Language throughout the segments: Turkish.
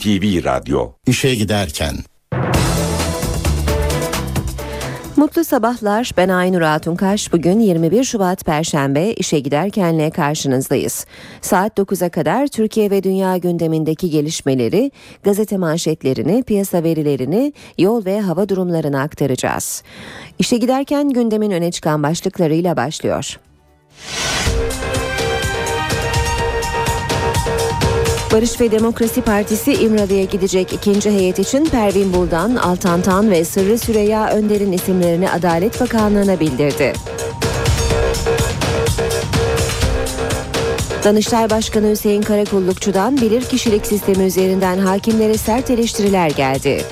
NTV Radyo İşe giderken Mutlu sabahlar. Ben Aynur Altunkaş. Bugün 21 Şubat Perşembe işe giderkenle karşınızdayız. Saat 9'a kadar Türkiye ve dünya gündemindeki gelişmeleri, gazete manşetlerini, piyasa verilerini, yol ve hava durumlarını aktaracağız. İşe giderken gündemin öne çıkan başlıklarıyla başlıyor. Barış ve Demokrasi Partisi İmralı'ya gidecek ikinci heyet için Pervin Buldan, Altan Tan ve Sırrı Süreyya Önder'in isimlerini Adalet Bakanlığı'na bildirdi. Danıştay Başkanı Hüseyin Karakullukçu'dan bilir kişilik sistemi üzerinden hakimlere sert eleştiriler geldi.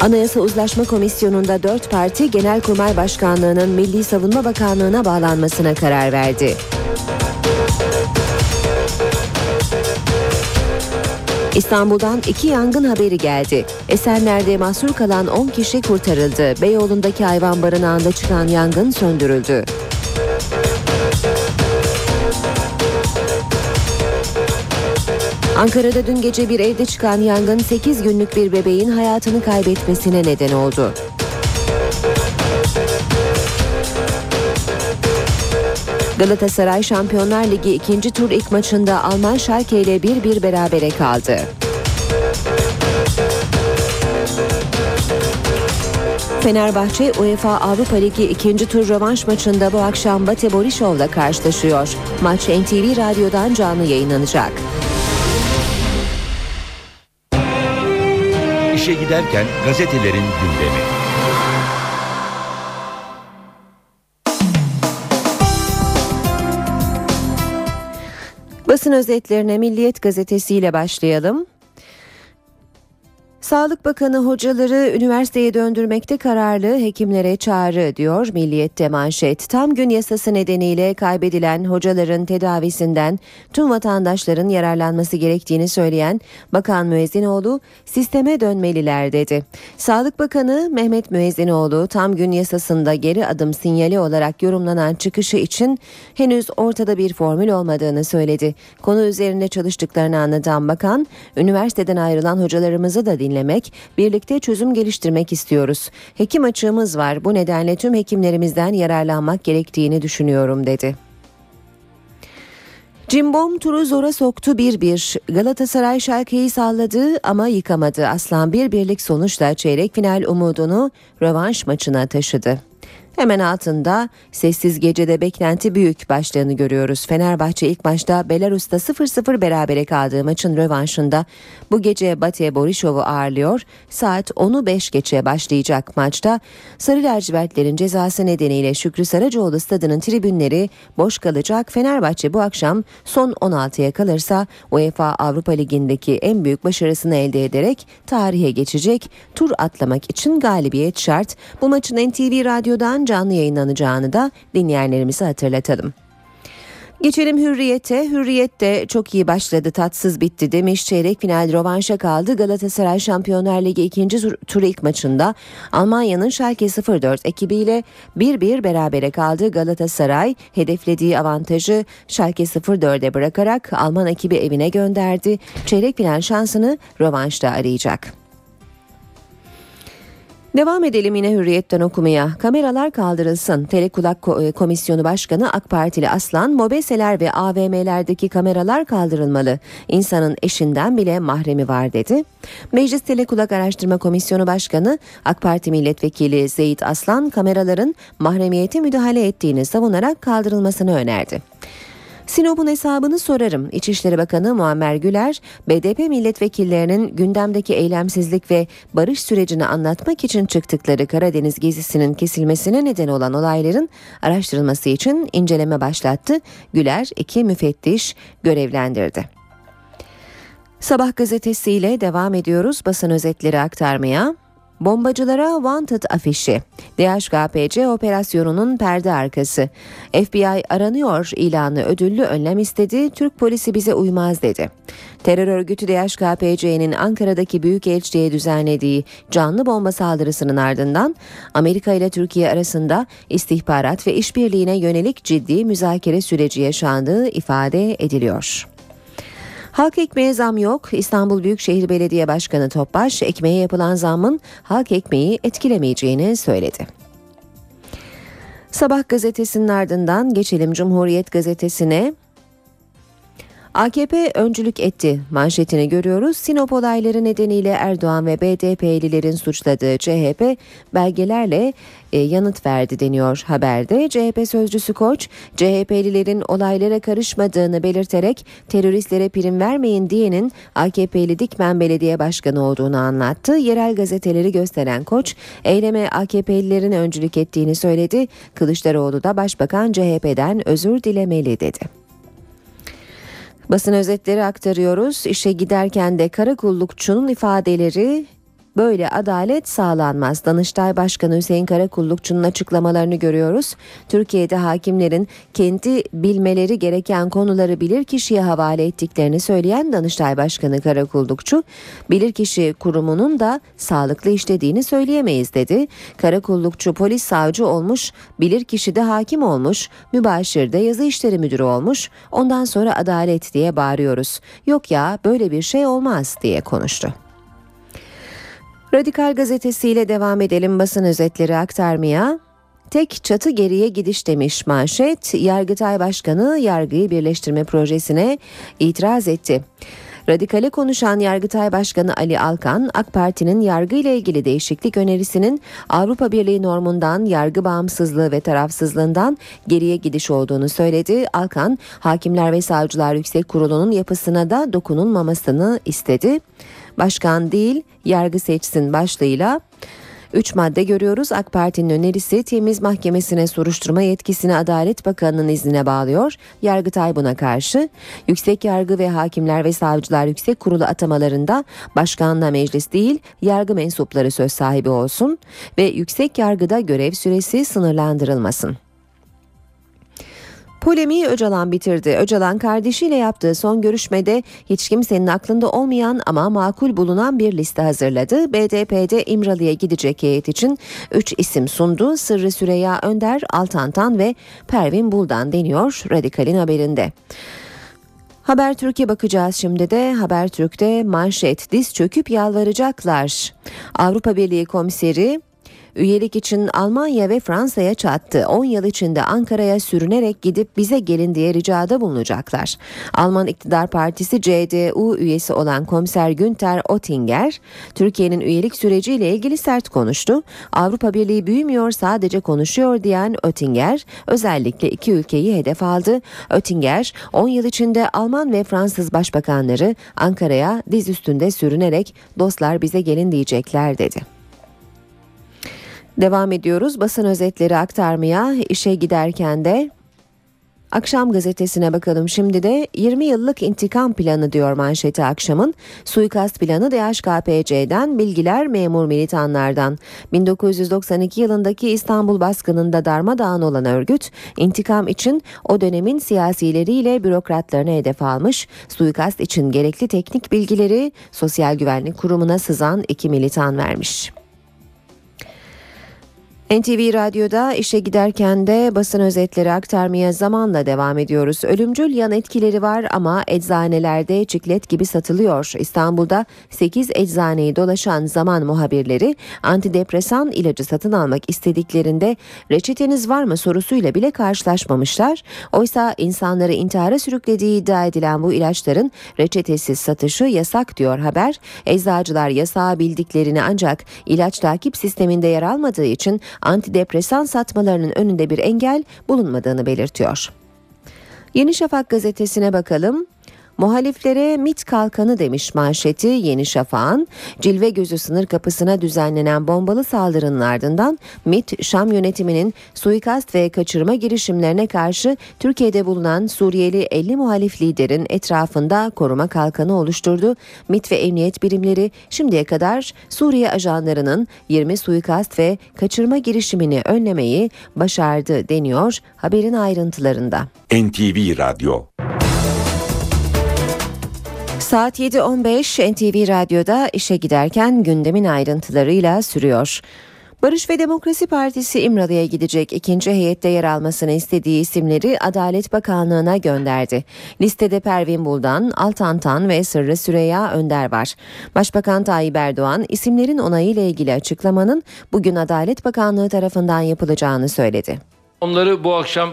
Anayasa Uzlaşma Komisyonu'nda dört parti Genelkurmay Başkanlığı'nın Milli Savunma Bakanlığı'na bağlanmasına karar verdi. İstanbul'dan iki yangın haberi geldi. Esenler'de mahsur kalan 10 kişi kurtarıldı. Beyoğlu'ndaki hayvan barınağında çıkan yangın söndürüldü. Ankara'da dün gece bir evde çıkan yangın 8 günlük bir bebeğin hayatını kaybetmesine neden oldu. Galatasaray Şampiyonlar Ligi ikinci tur ilk maçında Alman Schalke ile 1-1 berabere kaldı. Fenerbahçe UEFA Avrupa Ligi ikinci tur rövanş maçında bu akşam Bate Borisov'la karşılaşıyor. Maç NTV Radyo'dan canlı yayınlanacak. İşe giderken gazetelerin gündemi. Basın özetlerine Milliyet Gazetesi ile başlayalım. Sağlık Bakanı hocaları üniversiteye döndürmekte kararlı hekimlere çağrı diyor Milliyet'te manşet. Tam gün yasası nedeniyle kaybedilen hocaların tedavisinden tüm vatandaşların yararlanması gerektiğini söyleyen Bakan Müezzinoğlu sisteme dönmeliler dedi. Sağlık Bakanı Mehmet Müezzinoğlu tam gün yasasında geri adım sinyali olarak yorumlanan çıkışı için henüz ortada bir formül olmadığını söyledi. Konu üzerinde çalıştıklarını anlatan bakan üniversiteden ayrılan hocalarımızı da dinlemek dinlemek, birlikte çözüm geliştirmek istiyoruz. Hekim açığımız var. Bu nedenle tüm hekimlerimizden yararlanmak gerektiğini düşünüyorum dedi. Cimbom turu zora soktu 1-1. Galatasaray Schalke'yi salladı ama yıkamadı. Aslan bir birlik sonuçla çeyrek final umudunu rövanş maçına taşıdı. Hemen altında sessiz gecede beklenti büyük başlığını görüyoruz. Fenerbahçe ilk maçta Belarus'ta 0-0 berabere kaldığı maçın rövanşında bu gece Batı Borisov'u ağırlıyor. Saat 10'u 5 geçe başlayacak maçta Sarı lacivertlerin cezası nedeniyle Şükrü Saracoğlu stadının tribünleri boş kalacak. Fenerbahçe bu akşam son 16'ya kalırsa UEFA Avrupa Ligi'ndeki en büyük başarısını elde ederek tarihe geçecek. Tur atlamak için galibiyet şart. Bu maçın NTV Radyo'dan canlı yayınlanacağını da dinleyenlerimize hatırlatalım. Geçelim Hürriyet'e. Hürriyet de çok iyi başladı tatsız bitti demiş. Çeyrek final rovanşa kaldı. Galatasaray Şampiyonlar Ligi ikinci tur, ilk maçında Almanya'nın Schalke 04 ekibiyle 1-1 berabere kaldı. Galatasaray hedeflediği avantajı Schalke 04'e bırakarak Alman ekibi evine gönderdi. Çeyrek final şansını rovanşta arayacak. Devam edelim yine hürriyetten okumaya. Kameralar kaldırılsın. Telekulak e, Komisyonu Başkanı AK Partili Aslan, mobeseler ve AVM'lerdeki kameralar kaldırılmalı. İnsanın eşinden bile mahremi var dedi. Meclis Telekulak Araştırma Komisyonu Başkanı AK Parti Milletvekili Zeyit Aslan kameraların mahremiyete müdahale ettiğini savunarak kaldırılmasını önerdi. Sinop'un hesabını sorarım. İçişleri Bakanı Muammer Güler, BDP milletvekillerinin gündemdeki eylemsizlik ve barış sürecini anlatmak için çıktıkları Karadeniz gezisinin kesilmesine neden olan olayların araştırılması için inceleme başlattı. Güler iki müfettiş görevlendirdi. Sabah gazetesiyle devam ediyoruz basın özetleri aktarmaya. Bombacılara wanted afişi. DHKPC operasyonunun perde arkası. FBI aranıyor ilanı ödüllü önlem istedi. Türk polisi bize uymaz dedi. Terör örgütü DHKPC'nin Ankara'daki Büyükelçiliğe düzenlediği canlı bomba saldırısının ardından Amerika ile Türkiye arasında istihbarat ve işbirliğine yönelik ciddi müzakere süreci yaşandığı ifade ediliyor. Halk ekmeğe zam yok. İstanbul Büyükşehir Belediye Başkanı Topbaş ekmeğe yapılan zammın halk ekmeği etkilemeyeceğini söyledi. Sabah gazetesinin ardından geçelim Cumhuriyet gazetesine. AKP öncülük etti manşetini görüyoruz. Sinop olayları nedeniyle Erdoğan ve BDP'lilerin suçladığı CHP belgelerle e, yanıt verdi deniyor haberde. CHP sözcüsü Koç, CHP'lilerin olaylara karışmadığını belirterek teröristlere prim vermeyin diyenin AKP'li Dikmen Belediye Başkanı olduğunu anlattı. Yerel gazeteleri gösteren Koç, eyleme AKP'lilerin öncülük ettiğini söyledi. Kılıçdaroğlu da Başbakan CHP'den özür dilemeli dedi. Basın özetleri aktarıyoruz. İşe giderken de karakullukçunun ifadeleri Böyle adalet sağlanmaz. Danıştay Başkanı Hüseyin Karakullukçu'nun açıklamalarını görüyoruz. Türkiye'de hakimlerin kendi bilmeleri gereken konuları bilir kişiye havale ettiklerini söyleyen Danıştay Başkanı Karakullukçu, bilirkişi kurumunun da sağlıklı işlediğini söyleyemeyiz dedi. Karakullukçu polis savcı olmuş, bilirkişi de hakim olmuş, mübaşir de yazı işleri müdürü olmuş. Ondan sonra adalet diye bağırıyoruz. Yok ya böyle bir şey olmaz diye konuştu. Radikal gazetesiyle devam edelim basın özetleri aktarmaya. Tek çatı geriye gidiş demiş manşet. Yargıtay Başkanı yargıyı birleştirme projesine itiraz etti. Radikale konuşan Yargıtay Başkanı Ali Alkan, AK Parti'nin yargı ile ilgili değişiklik önerisinin Avrupa Birliği normundan yargı bağımsızlığı ve tarafsızlığından geriye gidiş olduğunu söyledi. Alkan, Hakimler ve Savcılar Yüksek Kurulu'nun yapısına da dokunulmamasını istedi başkan değil yargı seçsin başlığıyla 3 madde görüyoruz. AK Parti'nin önerisi temiz mahkemesine soruşturma yetkisini Adalet Bakanı'nın iznine bağlıyor. Yargıtay buna karşı. Yüksek Yargı ve Hakimler ve Savcılar Yüksek Kurulu atamalarında başkanla meclis değil yargı mensupları söz sahibi olsun ve yüksek yargıda görev süresi sınırlandırılmasın. Polemiği Öcalan bitirdi. Öcalan kardeşiyle yaptığı son görüşmede hiç kimsenin aklında olmayan ama makul bulunan bir liste hazırladı. BDP'de İmralı'ya gidecek heyet için 3 isim sundu. Sırrı Süreyya Önder, Altantan ve Pervin Buldan deniyor Radikal'in haberinde. Haber Türkiye bakacağız şimdi de. Haber Türk'te manşet diz çöküp yalvaracaklar. Avrupa Birliği komiseri Üyelik için Almanya ve Fransa'ya çattı. 10 yıl içinde Ankara'ya sürünerek gidip bize gelin diye ricada bulunacaklar. Alman İktidar Partisi CDU üyesi olan komiser Günther Oettinger, Türkiye'nin üyelik süreciyle ilgili sert konuştu. Avrupa Birliği büyümüyor sadece konuşuyor diyen Oettinger özellikle iki ülkeyi hedef aldı. Oettinger 10 yıl içinde Alman ve Fransız başbakanları Ankara'ya diz üstünde sürünerek dostlar bize gelin diyecekler dedi. Devam ediyoruz basın özetleri aktarmaya işe giderken de Akşam gazetesine bakalım şimdi de 20 yıllık intikam planı diyor manşeti akşamın. Suikast planı DHKPC'den bilgiler memur militanlardan. 1992 yılındaki İstanbul baskınında darmadağın olan örgüt intikam için o dönemin siyasileriyle bürokratlarını hedef almış. Suikast için gerekli teknik bilgileri Sosyal Güvenlik Kurumu'na sızan iki militan vermiş. NTV Radyo'da işe giderken de basın özetleri aktarmaya zamanla devam ediyoruz. Ölümcül yan etkileri var ama eczanelerde çiklet gibi satılıyor. İstanbul'da 8 eczaneyi dolaşan zaman muhabirleri antidepresan ilacı satın almak istediklerinde reçeteniz var mı sorusuyla bile karşılaşmamışlar. Oysa insanları intihara sürüklediği iddia edilen bu ilaçların reçetesiz satışı yasak diyor haber. Eczacılar yasağı bildiklerini ancak ilaç takip sisteminde yer almadığı için antidepresan satmalarının önünde bir engel bulunmadığını belirtiyor. Yeni Şafak gazetesine bakalım. Muhaliflere MIT kalkanı demiş manşeti Yeni Şafak'ın. Cilve gözü sınır kapısına düzenlenen bombalı saldırının ardından MIT Şam yönetiminin suikast ve kaçırma girişimlerine karşı Türkiye'de bulunan Suriyeli 50 muhalif liderin etrafında koruma kalkanı oluşturdu. MIT ve emniyet birimleri şimdiye kadar Suriye ajanlarının 20 suikast ve kaçırma girişimini önlemeyi başardı deniyor haberin ayrıntılarında. NTV Radyo Saat 7.15 NTV Radyo'da işe giderken gündemin ayrıntılarıyla sürüyor. Barış ve Demokrasi Partisi İmralı'ya gidecek ikinci heyette yer almasını istediği isimleri Adalet Bakanlığı'na gönderdi. Listede Pervin Buldan, Altantan ve Sırrı Süreyya Önder var. Başbakan Tayyip Erdoğan isimlerin onayıyla ilgili açıklamanın bugün Adalet Bakanlığı tarafından yapılacağını söyledi. Onları bu akşam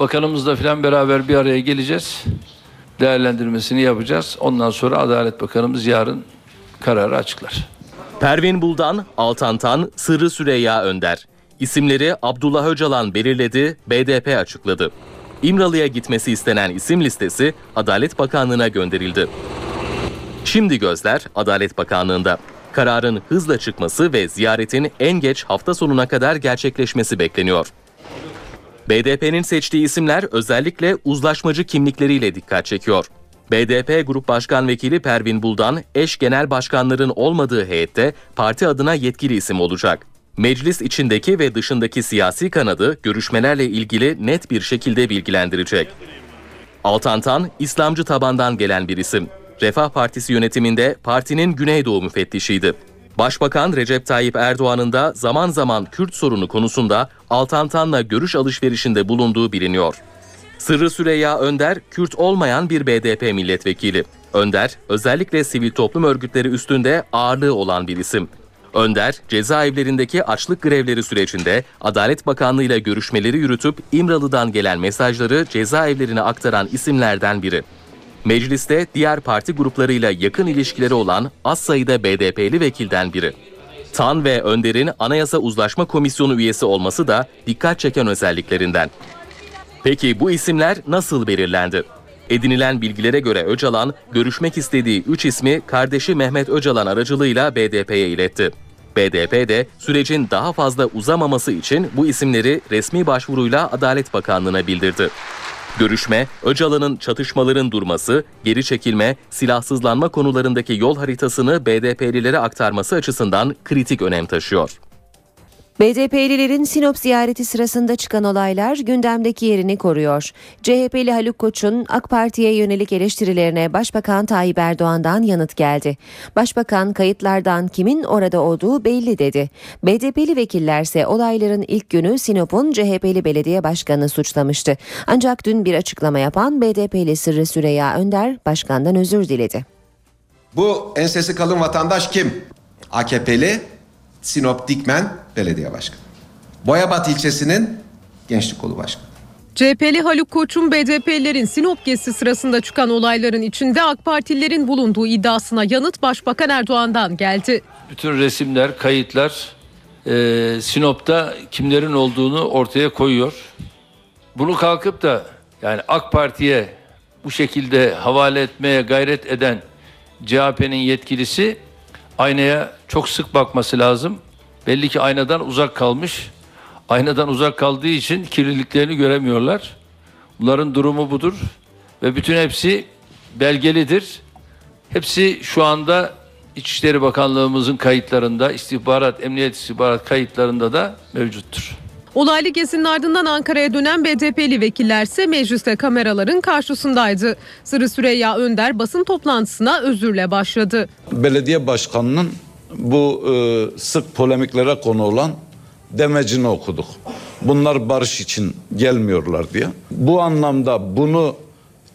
bakanımızla falan beraber bir araya geleceğiz. Değerlendirmesini yapacağız. Ondan sonra Adalet Bakanımız yarın kararı açıklar. Pervin Buldan, Altantan, Sırrı Süreyya Önder. İsimleri Abdullah Öcalan belirledi, BDP açıkladı. İmralı'ya gitmesi istenen isim listesi Adalet Bakanlığı'na gönderildi. Şimdi gözler Adalet Bakanlığı'nda. Kararın hızla çıkması ve ziyaretin en geç hafta sonuna kadar gerçekleşmesi bekleniyor. BDP'nin seçtiği isimler özellikle uzlaşmacı kimlikleriyle dikkat çekiyor. BDP Grup Başkan Vekili Pervin Buldan, eş genel başkanların olmadığı heyette parti adına yetkili isim olacak. Meclis içindeki ve dışındaki siyasi kanadı görüşmelerle ilgili net bir şekilde bilgilendirecek. Altantan, İslamcı tabandan gelen bir isim. Refah Partisi yönetiminde partinin Güneydoğu müfettişiydi. Başbakan Recep Tayyip Erdoğan'ın da zaman zaman Kürt sorunu konusunda Altantan'la görüş alışverişinde bulunduğu biliniyor. Sırrı Süreyya Önder, Kürt olmayan bir BDP milletvekili. Önder, özellikle sivil toplum örgütleri üstünde ağırlığı olan bir isim. Önder, cezaevlerindeki açlık grevleri sürecinde Adalet Bakanlığı ile görüşmeleri yürütüp İmralı'dan gelen mesajları cezaevlerine aktaran isimlerden biri. Mecliste diğer parti gruplarıyla yakın ilişkileri olan az sayıda BDP'li vekilden biri. Tan ve Önder'in Anayasa Uzlaşma Komisyonu üyesi olması da dikkat çeken özelliklerinden. Peki bu isimler nasıl belirlendi? Edinilen bilgilere göre Öcalan, görüşmek istediği 3 ismi kardeşi Mehmet Öcalan aracılığıyla BDP'ye iletti. BDP de sürecin daha fazla uzamaması için bu isimleri resmi başvuruyla Adalet Bakanlığı'na bildirdi. Görüşme, Öcalan'ın çatışmaların durması, geri çekilme, silahsızlanma konularındaki yol haritasını BDP'lilere aktarması açısından kritik önem taşıyor. BDP'lilerin Sinop ziyareti sırasında çıkan olaylar gündemdeki yerini koruyor. CHP'li Haluk Koç'un AK Parti'ye yönelik eleştirilerine Başbakan Tayyip Erdoğan'dan yanıt geldi. Başbakan kayıtlardan kimin orada olduğu belli dedi. BDP'li vekillerse olayların ilk günü Sinop'un CHP'li belediye başkanı suçlamıştı. Ancak dün bir açıklama yapan BDP'li Sırrı Süreyya Önder başkandan özür diledi. Bu ensesi kalın vatandaş kim? AKP'li Sinop Dikmen Belediye Başkanı. Boyabat ilçesinin Gençlik Kolu Başkanı. CHP'li Haluk Koç'un BDP'lerin Sinop gezisi sırasında çıkan olayların içinde AK Partililerin bulunduğu iddiasına yanıt Başbakan Erdoğan'dan geldi. Bütün resimler, kayıtlar e, Sinop'ta kimlerin olduğunu ortaya koyuyor. Bunu kalkıp da yani AK Parti'ye bu şekilde havale etmeye gayret eden CHP'nin yetkilisi aynaya çok sık bakması lazım. Belli ki aynadan uzak kalmış. Aynadan uzak kaldığı için kirliliklerini göremiyorlar. Bunların durumu budur ve bütün hepsi belgelidir. Hepsi şu anda İçişleri Bakanlığımızın kayıtlarında, istihbarat, emniyet istihbarat kayıtlarında da mevcuttur. Olaylı gezinin ardından Ankara'ya dönen BDP'li vekillerse mecliste kameraların karşısındaydı. Sırrı Süreyya Önder basın toplantısına özürle başladı. belediye başkanının bu e, sık polemiklere konu olan demecini okuduk. Bunlar barış için gelmiyorlar diye. Bu anlamda bunu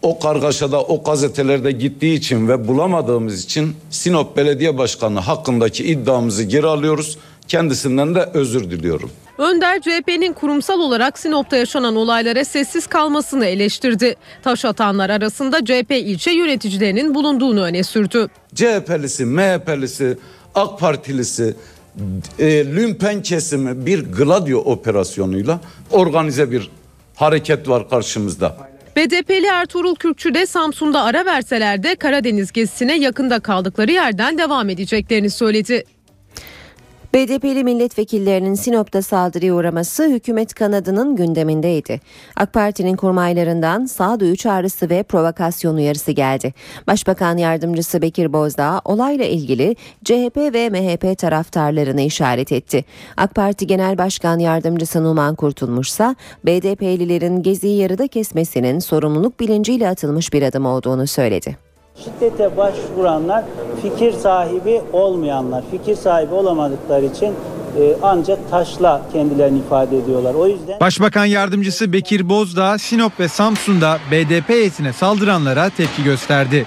o kargaşada o gazetelerde gittiği için ve bulamadığımız için Sinop Belediye Başkanı hakkındaki iddiamızı geri alıyoruz. Kendisinden de özür diliyorum. Önder CHP'nin kurumsal olarak Sinop'ta yaşanan olaylara sessiz kalmasını eleştirdi. Taş atanlar arasında CHP ilçe yöneticilerinin bulunduğunu öne sürdü. CHP'lisi, MHP'lisi, AK Partilisi, e, lümpen kesimi bir Gladio operasyonuyla organize bir hareket var karşımızda. BDP'li Ertuğrul Kürkçü de Samsun'da ara verseler de Karadeniz gezisine yakında kaldıkları yerden devam edeceklerini söyledi. BDP'li milletvekillerinin Sinop'ta saldırıya uğraması hükümet kanadının gündemindeydi. AK Parti'nin kurmaylarından sağduyu çağrısı ve provokasyon uyarısı geldi. Başbakan yardımcısı Bekir Bozdağ olayla ilgili CHP ve MHP taraftarlarını işaret etti. AK Parti Genel Başkan Yardımcısı Numan Kurtulmuşsa BDP'lilerin geziyi yarıda kesmesinin sorumluluk bilinciyle atılmış bir adım olduğunu söyledi. Şiddete başvuranlar fikir sahibi olmayanlar, fikir sahibi olamadıkları için e, ancak taşla kendilerini ifade ediyorlar. O yüzden Başbakan yardımcısı Bekir Bozdağ, Sinop ve Samsun'da BDP heyetine saldıranlara tepki gösterdi.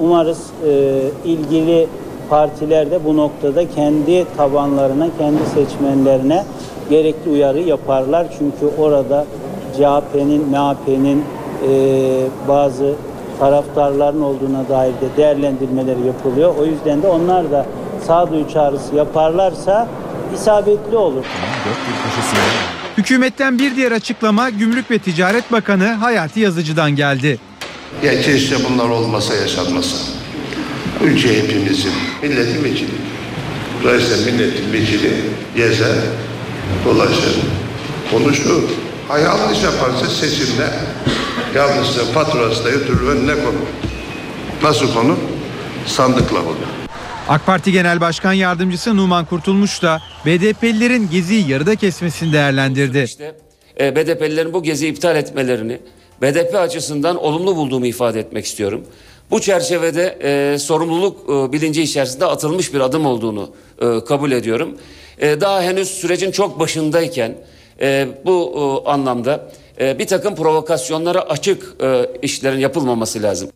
umarız e, ilgili partiler de bu noktada kendi tabanlarına, kendi seçmenlerine gerekli uyarı yaparlar. Çünkü orada CHP'nin, MHP'nin e, bazı taraftarların olduğuna dair de değerlendirmeleri yapılıyor. O yüzden de onlar da sağduyu çağrısı yaparlarsa isabetli olur. Hükümetten bir diğer açıklama Gümrük ve Ticaret Bakanı Hayati Yazıcı'dan geldi. Ya keşke bunlar olmasa yaşanmasa. Ülke hepimizin, milletin vekili. Dolayısıyla milletin vekili gezer, dolaşır, konuşur. Ha yanlış yaparsa seçimde yanlışsa faturası da götürür önüne konur. Nasıl konur? Sandıkla konur. AK Parti Genel Başkan Yardımcısı Numan Kurtulmuş da BDP'lilerin geziyi yarıda kesmesini değerlendirdi. İşte e, BDP'lilerin bu geziyi iptal etmelerini BDP açısından olumlu bulduğumu ifade etmek istiyorum. Bu çerçevede e, sorumluluk e, bilinci içerisinde atılmış bir adım olduğunu e, kabul ediyorum. E, daha henüz sürecin çok başındayken e, bu e, anlamda e, bir takım provokasyonlara açık e, işlerin yapılmaması lazım.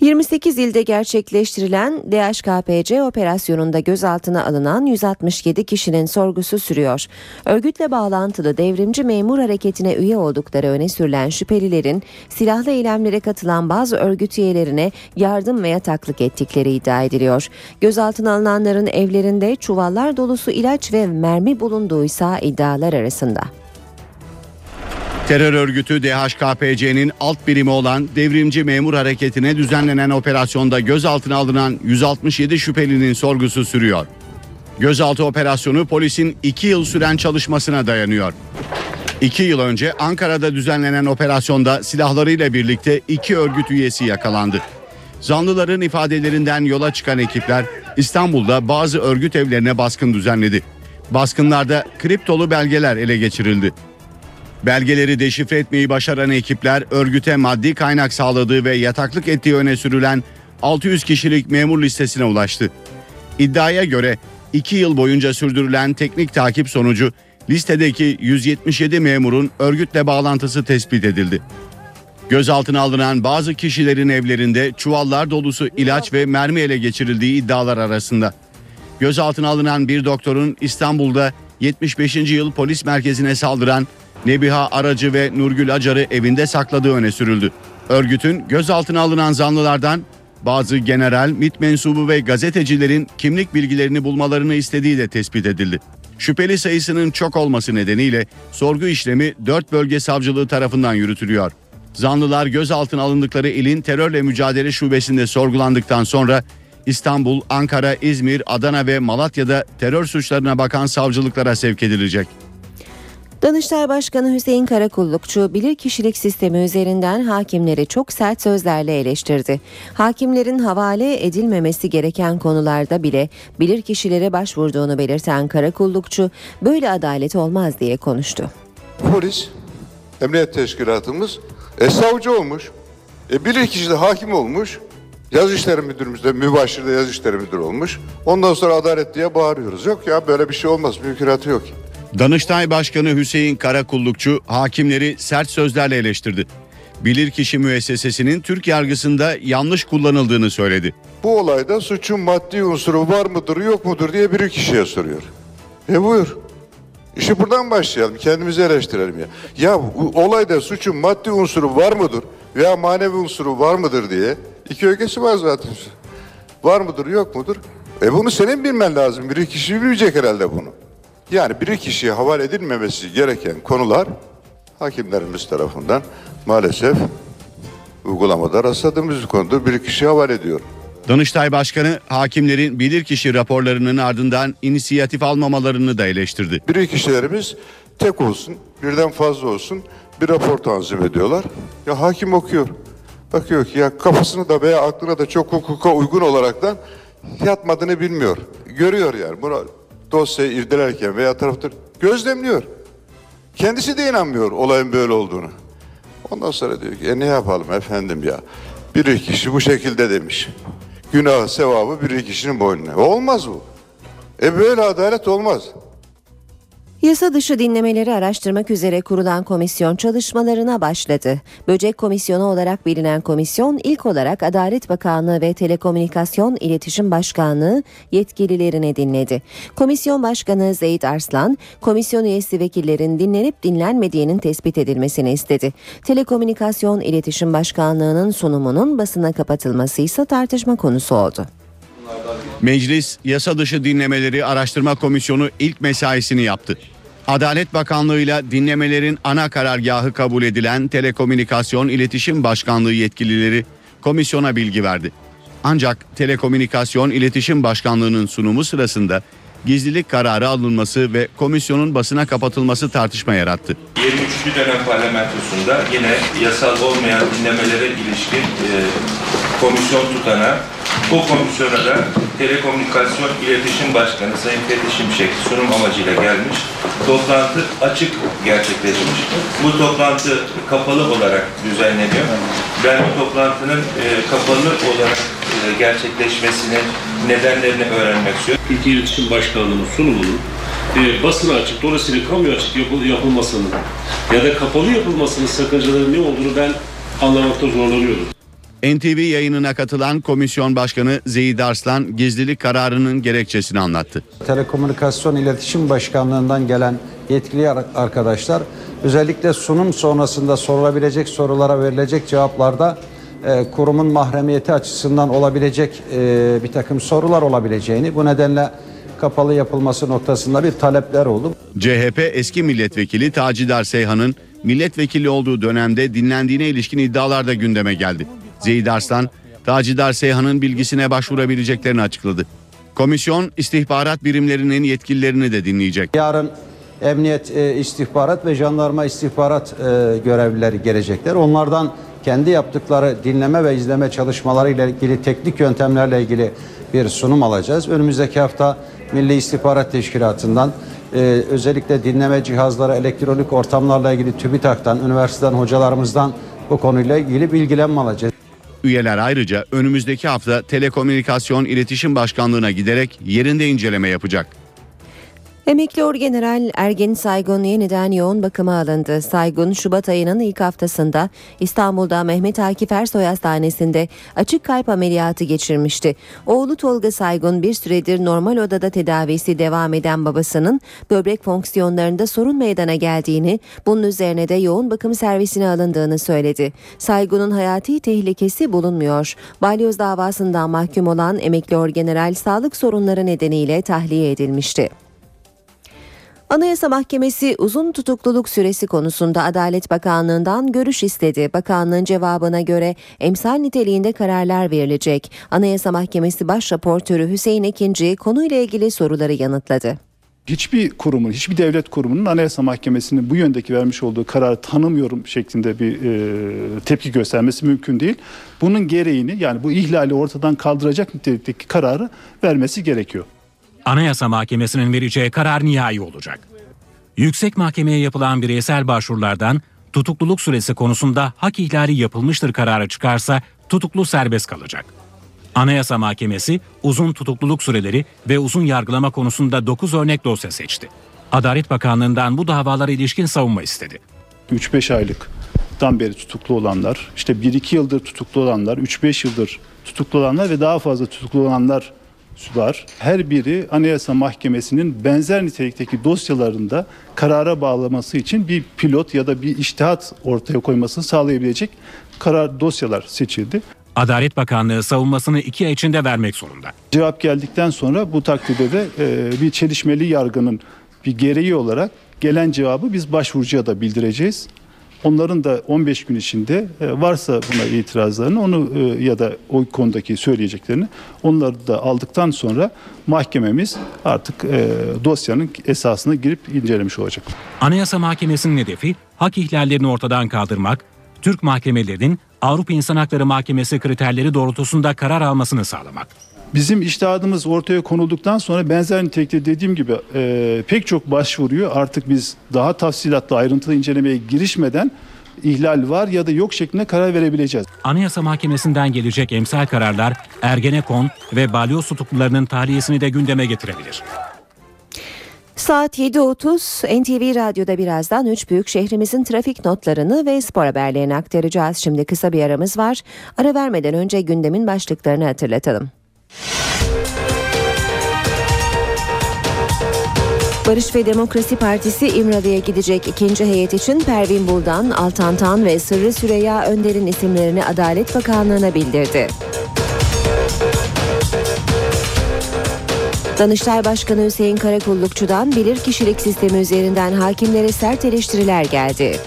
28 ilde gerçekleştirilen DHKPC operasyonunda gözaltına alınan 167 kişinin sorgusu sürüyor. Örgütle bağlantılı devrimci memur hareketine üye oldukları öne sürülen şüphelilerin silahlı eylemlere katılan bazı örgüt üyelerine yardım ve yataklık ettikleri iddia ediliyor. Gözaltına alınanların evlerinde çuvallar dolusu ilaç ve mermi bulunduğuysa iddialar arasında. Terör örgütü DHKPC'nin alt birimi olan devrimci memur hareketine düzenlenen operasyonda gözaltına alınan 167 şüphelinin sorgusu sürüyor. Gözaltı operasyonu polisin 2 yıl süren çalışmasına dayanıyor. 2 yıl önce Ankara'da düzenlenen operasyonda silahlarıyla birlikte iki örgüt üyesi yakalandı. Zanlıların ifadelerinden yola çıkan ekipler İstanbul'da bazı örgüt evlerine baskın düzenledi. Baskınlarda kriptolu belgeler ele geçirildi. Belgeleri deşifre etmeyi başaran ekipler örgüte maddi kaynak sağladığı ve yataklık ettiği öne sürülen 600 kişilik memur listesine ulaştı. İddiaya göre 2 yıl boyunca sürdürülen teknik takip sonucu listedeki 177 memurun örgütle bağlantısı tespit edildi. Gözaltına alınan bazı kişilerin evlerinde çuvallar dolusu ilaç ve mermi ele geçirildiği iddialar arasında. Gözaltına alınan bir doktorun İstanbul'da 75. yıl polis merkezine saldıran Nebiha Aracı ve Nurgül Acar'ı evinde sakladığı öne sürüldü. Örgütün gözaltına alınan zanlılardan bazı general, MİT mensubu ve gazetecilerin kimlik bilgilerini bulmalarını istediği de tespit edildi. Şüpheli sayısının çok olması nedeniyle sorgu işlemi 4 bölge savcılığı tarafından yürütülüyor. Zanlılar gözaltına alındıkları ilin terörle mücadele şubesinde sorgulandıktan sonra İstanbul, Ankara, İzmir, Adana ve Malatya'da terör suçlarına bakan savcılıklara sevk edilecek. Danıştay Başkanı Hüseyin Karakullukçu bilirkişilik sistemi üzerinden hakimleri çok sert sözlerle eleştirdi. Hakimlerin havale edilmemesi gereken konularda bile bilirkişilere başvurduğunu belirten Karakullukçu böyle adalet olmaz diye konuştu. Polis, emniyet teşkilatımız e, savcı olmuş. E, bilir kişi de hakim olmuş. Yaz işleri müdürümüz de mübaşir de yaz işleri müdürü olmuş. Ondan sonra adalet diye bağırıyoruz. Yok ya böyle bir şey olmaz. Mümkünatı yok. Danıştay Başkanı Hüseyin Karakullukçu hakimleri sert sözlerle eleştirdi. Bilirkişi müessesesinin Türk yargısında yanlış kullanıldığını söyledi. Bu olayda suçun maddi unsuru var mıdır yok mudur diye bir kişiye soruyor. E buyur. İşi buradan başlayalım. Kendimizi eleştirelim ya. Ya olayda suçun maddi unsuru var mıdır veya manevi unsuru var mıdır diye iki ögesi var zaten. Var mıdır yok mudur? E bunu senin bilmen lazım. Bir kişi bilmeyecek herhalde bunu. Yani bir kişiye havale edilmemesi gereken konular hakimlerimiz tarafından maalesef uygulamada rastladığımız bir konudur. Bir kişi havale ediyor. Danıştay Başkanı hakimlerin bilirkişi raporlarının ardından inisiyatif almamalarını da eleştirdi. Bir kişilerimiz tek olsun, birden fazla olsun bir rapor tanzim ediyorlar. Ya hakim okuyor. Bakıyor ki ya kafasını da veya aklına da çok hukuka uygun olaraktan yatmadığını bilmiyor. Görüyor yani. Bunu dosyayı irdelerken veya taraftar gözlemliyor. Kendisi de inanmıyor olayın böyle olduğunu. Ondan sonra diyor ki e ne yapalım efendim ya. Bir kişi bu şekilde demiş. Günah sevabı bir kişinin boynuna. Olmaz bu. E böyle adalet olmaz. Yasa dışı dinlemeleri araştırmak üzere kurulan komisyon çalışmalarına başladı. Böcek Komisyonu olarak bilinen komisyon ilk olarak Adalet Bakanlığı ve Telekomünikasyon İletişim Başkanlığı yetkililerini dinledi. Komisyon Başkanı Zeyt Arslan, komisyon üyesi vekillerin dinlenip dinlenmediğinin tespit edilmesini istedi. Telekomünikasyon İletişim Başkanlığı'nın sunumunun basına kapatılması ise tartışma konusu oldu. Meclis Yasa Dışı Dinlemeleri Araştırma Komisyonu ilk mesaisini yaptı. Adalet Bakanlığı'yla dinlemelerin ana karargahı kabul edilen Telekomünikasyon İletişim Başkanlığı yetkilileri komisyona bilgi verdi. Ancak Telekomünikasyon İletişim Başkanlığı'nın sunumu sırasında gizlilik kararı alınması ve komisyonun basına kapatılması tartışma yarattı. 23. dönem parlamentosunda yine yasal olmayan dinlemelere ilişkin e, komisyon tutana, bu komisyona da Telekomünikasyon İletişim Başkanı Sayın Fethi Şimşek sunum amacıyla gelmiş. Toplantı açık gerçekleşmiş. Bu toplantı kapalı olarak düzenleniyor. Ben bu toplantının e, kapalı olarak e, gerçekleşmesinin nedenlerini öğrenmek istiyorum. Ülke İletişim Başkanlığı'nın sunumunun e, basına açık, dolayısıyla kamuya açık yapıl, yapılmasının ya da kapalı yapılmasının sakıncaları ne olduğunu ben anlamakta zorlanıyorum. NTV yayınına katılan komisyon başkanı Zeyid Arslan gizlilik kararının gerekçesini anlattı. Telekomünikasyon İletişim Başkanlığı'ndan gelen yetkili ar- arkadaşlar özellikle sunum sonrasında sorulabilecek sorulara verilecek cevaplarda e, kurumun mahremiyeti açısından olabilecek e, bir takım sorular olabileceğini bu nedenle kapalı yapılması noktasında bir talepler oldu. CHP eski milletvekili Tacidar Seyhan'ın milletvekili olduğu dönemde dinlendiğine ilişkin iddialar da gündeme geldi. Zeyid Arslan, Tacidar Seyhan'ın bilgisine başvurabileceklerini açıkladı. Komisyon istihbarat birimlerinin yetkililerini de dinleyecek. Yarın emniyet e, istihbarat ve jandarma istihbarat e, görevlileri gelecekler. Onlardan kendi yaptıkları dinleme ve izleme çalışmaları ile ilgili teknik yöntemlerle ilgili bir sunum alacağız. Önümüzdeki hafta Milli İstihbarat Teşkilatı'ndan e, özellikle dinleme cihazları, elektronik ortamlarla ilgili TÜBİTAK'tan, üniversiteden hocalarımızdan bu konuyla ilgili bilgilenme alacağız. Üyeler ayrıca önümüzdeki hafta Telekomünikasyon İletişim Başkanlığı'na giderek yerinde inceleme yapacak. Emekli Orgeneral Ergin Saygun yeniden yoğun bakıma alındı. Saygun Şubat ayının ilk haftasında İstanbul'da Mehmet Akif Ersoy Hastanesi'nde açık kalp ameliyatı geçirmişti. Oğlu Tolga Saygun bir süredir normal odada tedavisi devam eden babasının böbrek fonksiyonlarında sorun meydana geldiğini, bunun üzerine de yoğun bakım servisine alındığını söyledi. Saygun'un hayati tehlikesi bulunmuyor. Balyoz davasından mahkum olan emekli Orgeneral sağlık sorunları nedeniyle tahliye edilmişti. Anayasa Mahkemesi uzun tutukluluk süresi konusunda Adalet Bakanlığı'ndan görüş istedi. Bakanlığın cevabına göre emsal niteliğinde kararlar verilecek. Anayasa Mahkemesi Baş Raportörü Hüseyin Ekinci konuyla ilgili soruları yanıtladı. Hiçbir kurumun, hiçbir devlet kurumunun Anayasa Mahkemesi'nin bu yöndeki vermiş olduğu kararı tanımıyorum şeklinde bir e, tepki göstermesi mümkün değil. Bunun gereğini yani bu ihlali ortadan kaldıracak nitelikteki kararı vermesi gerekiyor. Anayasa Mahkemesi'nin vereceği karar nihai olacak. Yüksek Mahkemeye yapılan bireysel başvurulardan tutukluluk süresi konusunda hak ihlali yapılmıştır kararı çıkarsa tutuklu serbest kalacak. Anayasa Mahkemesi uzun tutukluluk süreleri ve uzun yargılama konusunda 9 örnek dosya seçti. Adalet Bakanlığı'ndan bu davalara ilişkin savunma istedi. 3-5 aylıktan beri tutuklu olanlar, işte 1-2 yıldır tutuklu olanlar, 3-5 yıldır tutuklu olanlar ve daha fazla tutuklu olanlar var. Her biri Anayasa Mahkemesi'nin benzer nitelikteki dosyalarında karara bağlaması için bir pilot ya da bir iştihat ortaya koymasını sağlayabilecek karar dosyalar seçildi. Adalet Bakanlığı savunmasını iki ay içinde vermek zorunda. Cevap geldikten sonra bu takdirde de e, bir çelişmeli yargının bir gereği olarak gelen cevabı biz başvurucuya da bildireceğiz. Onların da 15 gün içinde e, varsa buna itirazlarını onu e, ya da o konudaki söyleyeceklerini onları da aldıktan sonra mahkememiz artık e, dosyanın esasına girip incelemiş olacak. Anayasa Mahkemesi'nin hedefi hak ihlallerini ortadan kaldırmak, Türk mahkemelerinin Avrupa İnsan Hakları Mahkemesi kriterleri doğrultusunda karar almasını sağlamak. Bizim iştihadımız ortaya konulduktan sonra benzer nitelikte dediğim gibi e, pek çok başvuruyu artık biz daha tafsilatlı ayrıntılı incelemeye girişmeden ihlal var ya da yok şeklinde karar verebileceğiz. Anayasa Mahkemesi'nden gelecek emsal kararlar Ergenekon ve balyoz tutuklularının tahliyesini de gündeme getirebilir. Saat 7.30 NTV Radyo'da birazdan üç büyük şehrimizin trafik notlarını ve spor haberlerini aktaracağız. Şimdi kısa bir aramız var. Ara vermeden önce gündemin başlıklarını hatırlatalım. Barış ve Demokrasi Partisi İmralı'ya gidecek ikinci heyet için Pervin Buldan, Altan Tan ve Sırrı Süreyya Önder'in isimlerini Adalet Bakanlığı'na bildirdi. Danıştay Başkanı Hüseyin Karakullukçu'dan bilirkişilik sistemi üzerinden hakimlere sert eleştiriler geldi.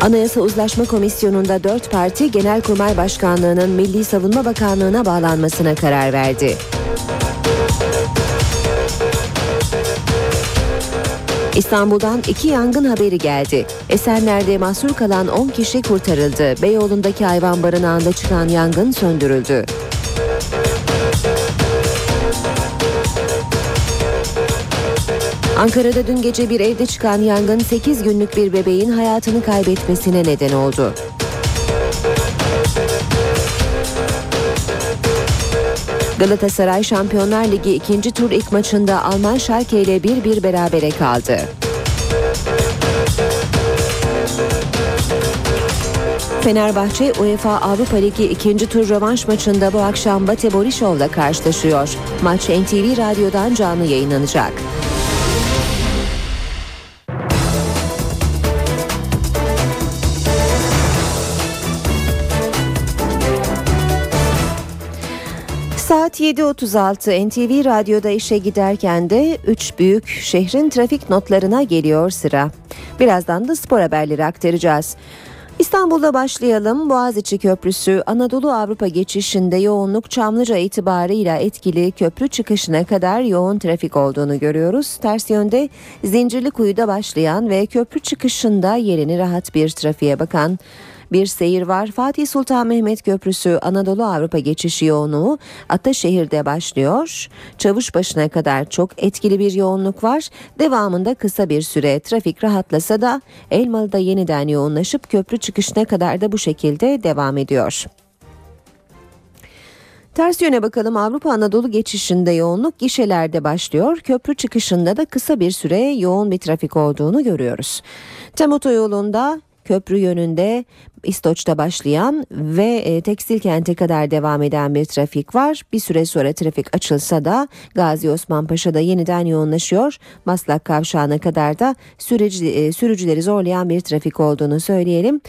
Anayasa Uzlaşma Komisyonu'nda dört parti Genelkurmay Başkanlığı'nın Milli Savunma Bakanlığı'na bağlanmasına karar verdi. İstanbul'dan iki yangın haberi geldi. Esenler'de mahsur kalan 10 kişi kurtarıldı. Beyoğlu'ndaki hayvan barınağında çıkan yangın söndürüldü. Ankara'da dün gece bir evde çıkan yangın 8 günlük bir bebeğin hayatını kaybetmesine neden oldu. Galatasaray Şampiyonlar Ligi ikinci tur ilk maçında Alman Schalke ile 1-1 berabere kaldı. Fenerbahçe UEFA Avrupa Ligi ikinci tur rövanş maçında bu akşam Bate Borisov'la karşılaşıyor. Maç NTV Radyo'dan canlı yayınlanacak. Saat 7.36 NTV Radyo'da işe giderken de 3 büyük şehrin trafik notlarına geliyor sıra. Birazdan da spor haberleri aktaracağız. İstanbul'da başlayalım. Boğaziçi Köprüsü Anadolu Avrupa geçişinde yoğunluk Çamlıca itibarıyla etkili köprü çıkışına kadar yoğun trafik olduğunu görüyoruz. Ters yönde Zincirlikuyu'da başlayan ve köprü çıkışında yerini rahat bir trafiğe bakan bir seyir var. Fatih Sultan Mehmet Köprüsü Anadolu Avrupa geçişi yoğunluğu Ataşehir'de başlıyor. Çavuşbaşı'na kadar çok etkili bir yoğunluk var. Devamında kısa bir süre trafik rahatlasa da Elmalı'da yeniden yoğunlaşıp köprü çıkışına kadar da bu şekilde devam ediyor. Ters yöne bakalım Avrupa Anadolu geçişinde yoğunluk gişelerde başlıyor. Köprü çıkışında da kısa bir süre yoğun bir trafik olduğunu görüyoruz. Tem otoyolunda köprü yönünde İstoç'ta başlayan ve e, tekstil kente kadar devam eden bir trafik var. Bir süre sonra trafik açılsa da Gazi Osman Paşa'da yeniden yoğunlaşıyor. Maslak kavşağına kadar da sürücü, e, sürücüleri zorlayan bir trafik olduğunu söyleyelim.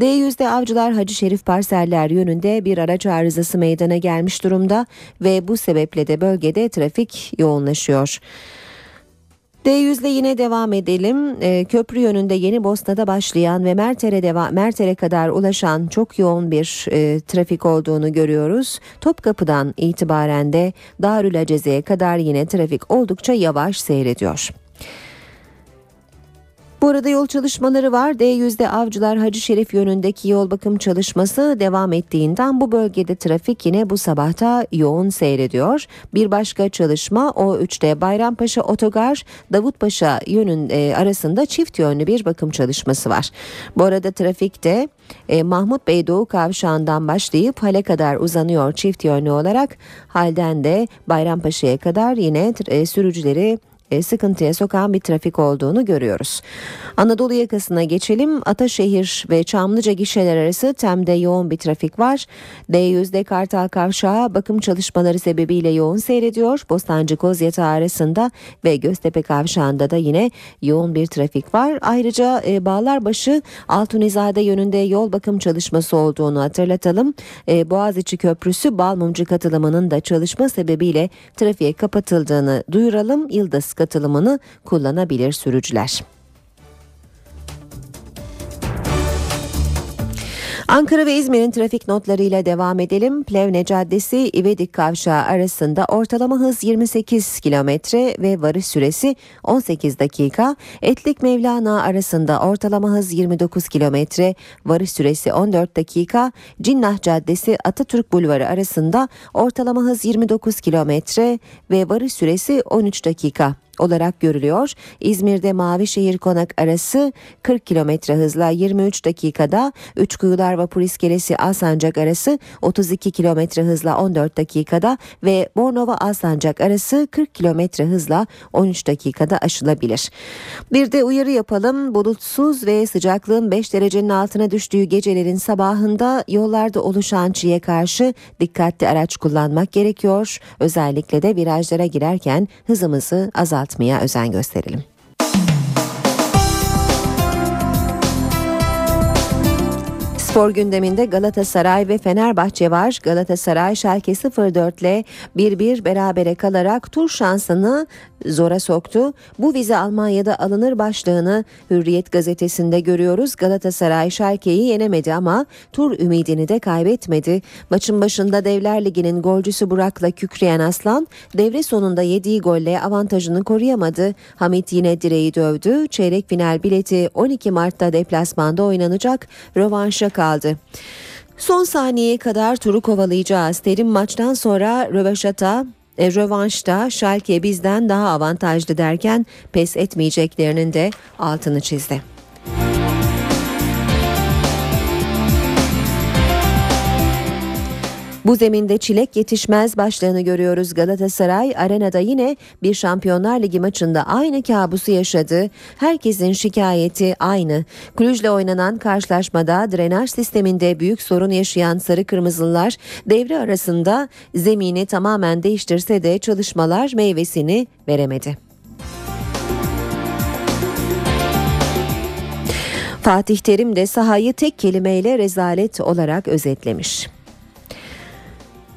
D100'de Avcılar Hacı Şerif parseller yönünde bir araç arızası meydana gelmiş durumda ve bu sebeple de bölgede trafik yoğunlaşıyor. D100 ile yine devam edelim. E, köprü yönünde Yeni Bosna'da başlayan ve Merter'e deva Merter'e kadar ulaşan çok yoğun bir e, trafik olduğunu görüyoruz. Topkapı'dan itibaren de Darül Aceze'ye kadar yine trafik oldukça yavaş seyrediyor. Bu arada yol çalışmaları var. D100'de Avcılar Hacı Şerif yönündeki yol bakım çalışması devam ettiğinden bu bölgede trafik yine bu sabahta yoğun seyrediyor. Bir başka çalışma O3'te Bayrampaşa Otogar Davutpaşa yönün e, arasında çift yönlü bir bakım çalışması var. Bu arada trafikte e, Mahmut Bey Doğu Kavşağı'ndan başlayıp hale kadar uzanıyor çift yönlü olarak. Halden de Bayrampaşa'ya kadar yine e, sürücüleri sıkıntıya sokan bir trafik olduğunu görüyoruz. Anadolu yakasına geçelim. Ataşehir ve Çamlıca gişeler arası Tem'de yoğun bir trafik var. D100'de Kartal Kavşağı bakım çalışmaları sebebiyle yoğun seyrediyor. Bostancı Kozyatağı arasında ve Göztepe Kavşağı'nda da yine yoğun bir trafik var. Ayrıca e, Bağlarbaşı Altunizade yönünde yol bakım çalışması olduğunu hatırlatalım. E, Boğaziçi Köprüsü Balmumcu katılımının da çalışma sebebiyle trafiğe kapatıldığını duyuralım. Yıldız katılımını kullanabilir sürücüler. Ankara ve İzmir'in trafik notlarıyla devam edelim. Plevne Caddesi İvedik Kavşağı arasında ortalama hız 28 kilometre ve varış süresi 18 dakika. Etlik Mevlana arasında ortalama hız 29 kilometre, varış süresi 14 dakika. Cinnah Caddesi Atatürk Bulvarı arasında ortalama hız 29 kilometre ve varış süresi 13 dakika olarak görülüyor. İzmir'de Mavişehir Konak arası 40 kilometre hızla 23 dakikada, Üçkuyular Vapur İskelesi Alsancak arası 32 kilometre hızla 14 dakikada ve Bornova Alsancak arası 40 kilometre hızla 13 dakikada aşılabilir. Bir de uyarı yapalım. Bulutsuz ve sıcaklığın 5 derecenin altına düştüğü gecelerin sabahında yollarda oluşan çiğe karşı dikkatli araç kullanmak gerekiyor. Özellikle de virajlara girerken hızımızı azalt azaltmaya özen gösterelim. Spor gündeminde Galatasaray ve Fenerbahçe var. Galatasaray Schalke 04 ile 1-1 berabere kalarak tur şansını zora soktu. Bu vize Almanya'da alınır başlığını Hürriyet gazetesinde görüyoruz. Galatasaray Schalke'yi yenemedi ama tur ümidini de kaybetmedi. Maçın başında Devler Ligi'nin golcüsü Burak'la kükreyen Aslan devre sonunda yediği golle avantajını koruyamadı. Hamit yine direği dövdü. Çeyrek final bileti 12 Mart'ta deplasmanda oynanacak. Rövanşa kaldı. Son saniyeye kadar turu kovalayacağız. Terim maçtan sonra röveşata e, rövanşta Schalke bizden daha avantajlı derken pes etmeyeceklerinin de altını çizdi. Bu zeminde çilek yetişmez başlığını görüyoruz. Galatasaray arenada yine bir Şampiyonlar Ligi maçında aynı kabusu yaşadı. Herkesin şikayeti aynı. Kulüc'le oynanan karşılaşmada drenaj sisteminde büyük sorun yaşayan sarı kırmızılar devre arasında zemini tamamen değiştirse de çalışmalar meyvesini veremedi. Fatih Terim de sahayı tek kelimeyle rezalet olarak özetlemiş.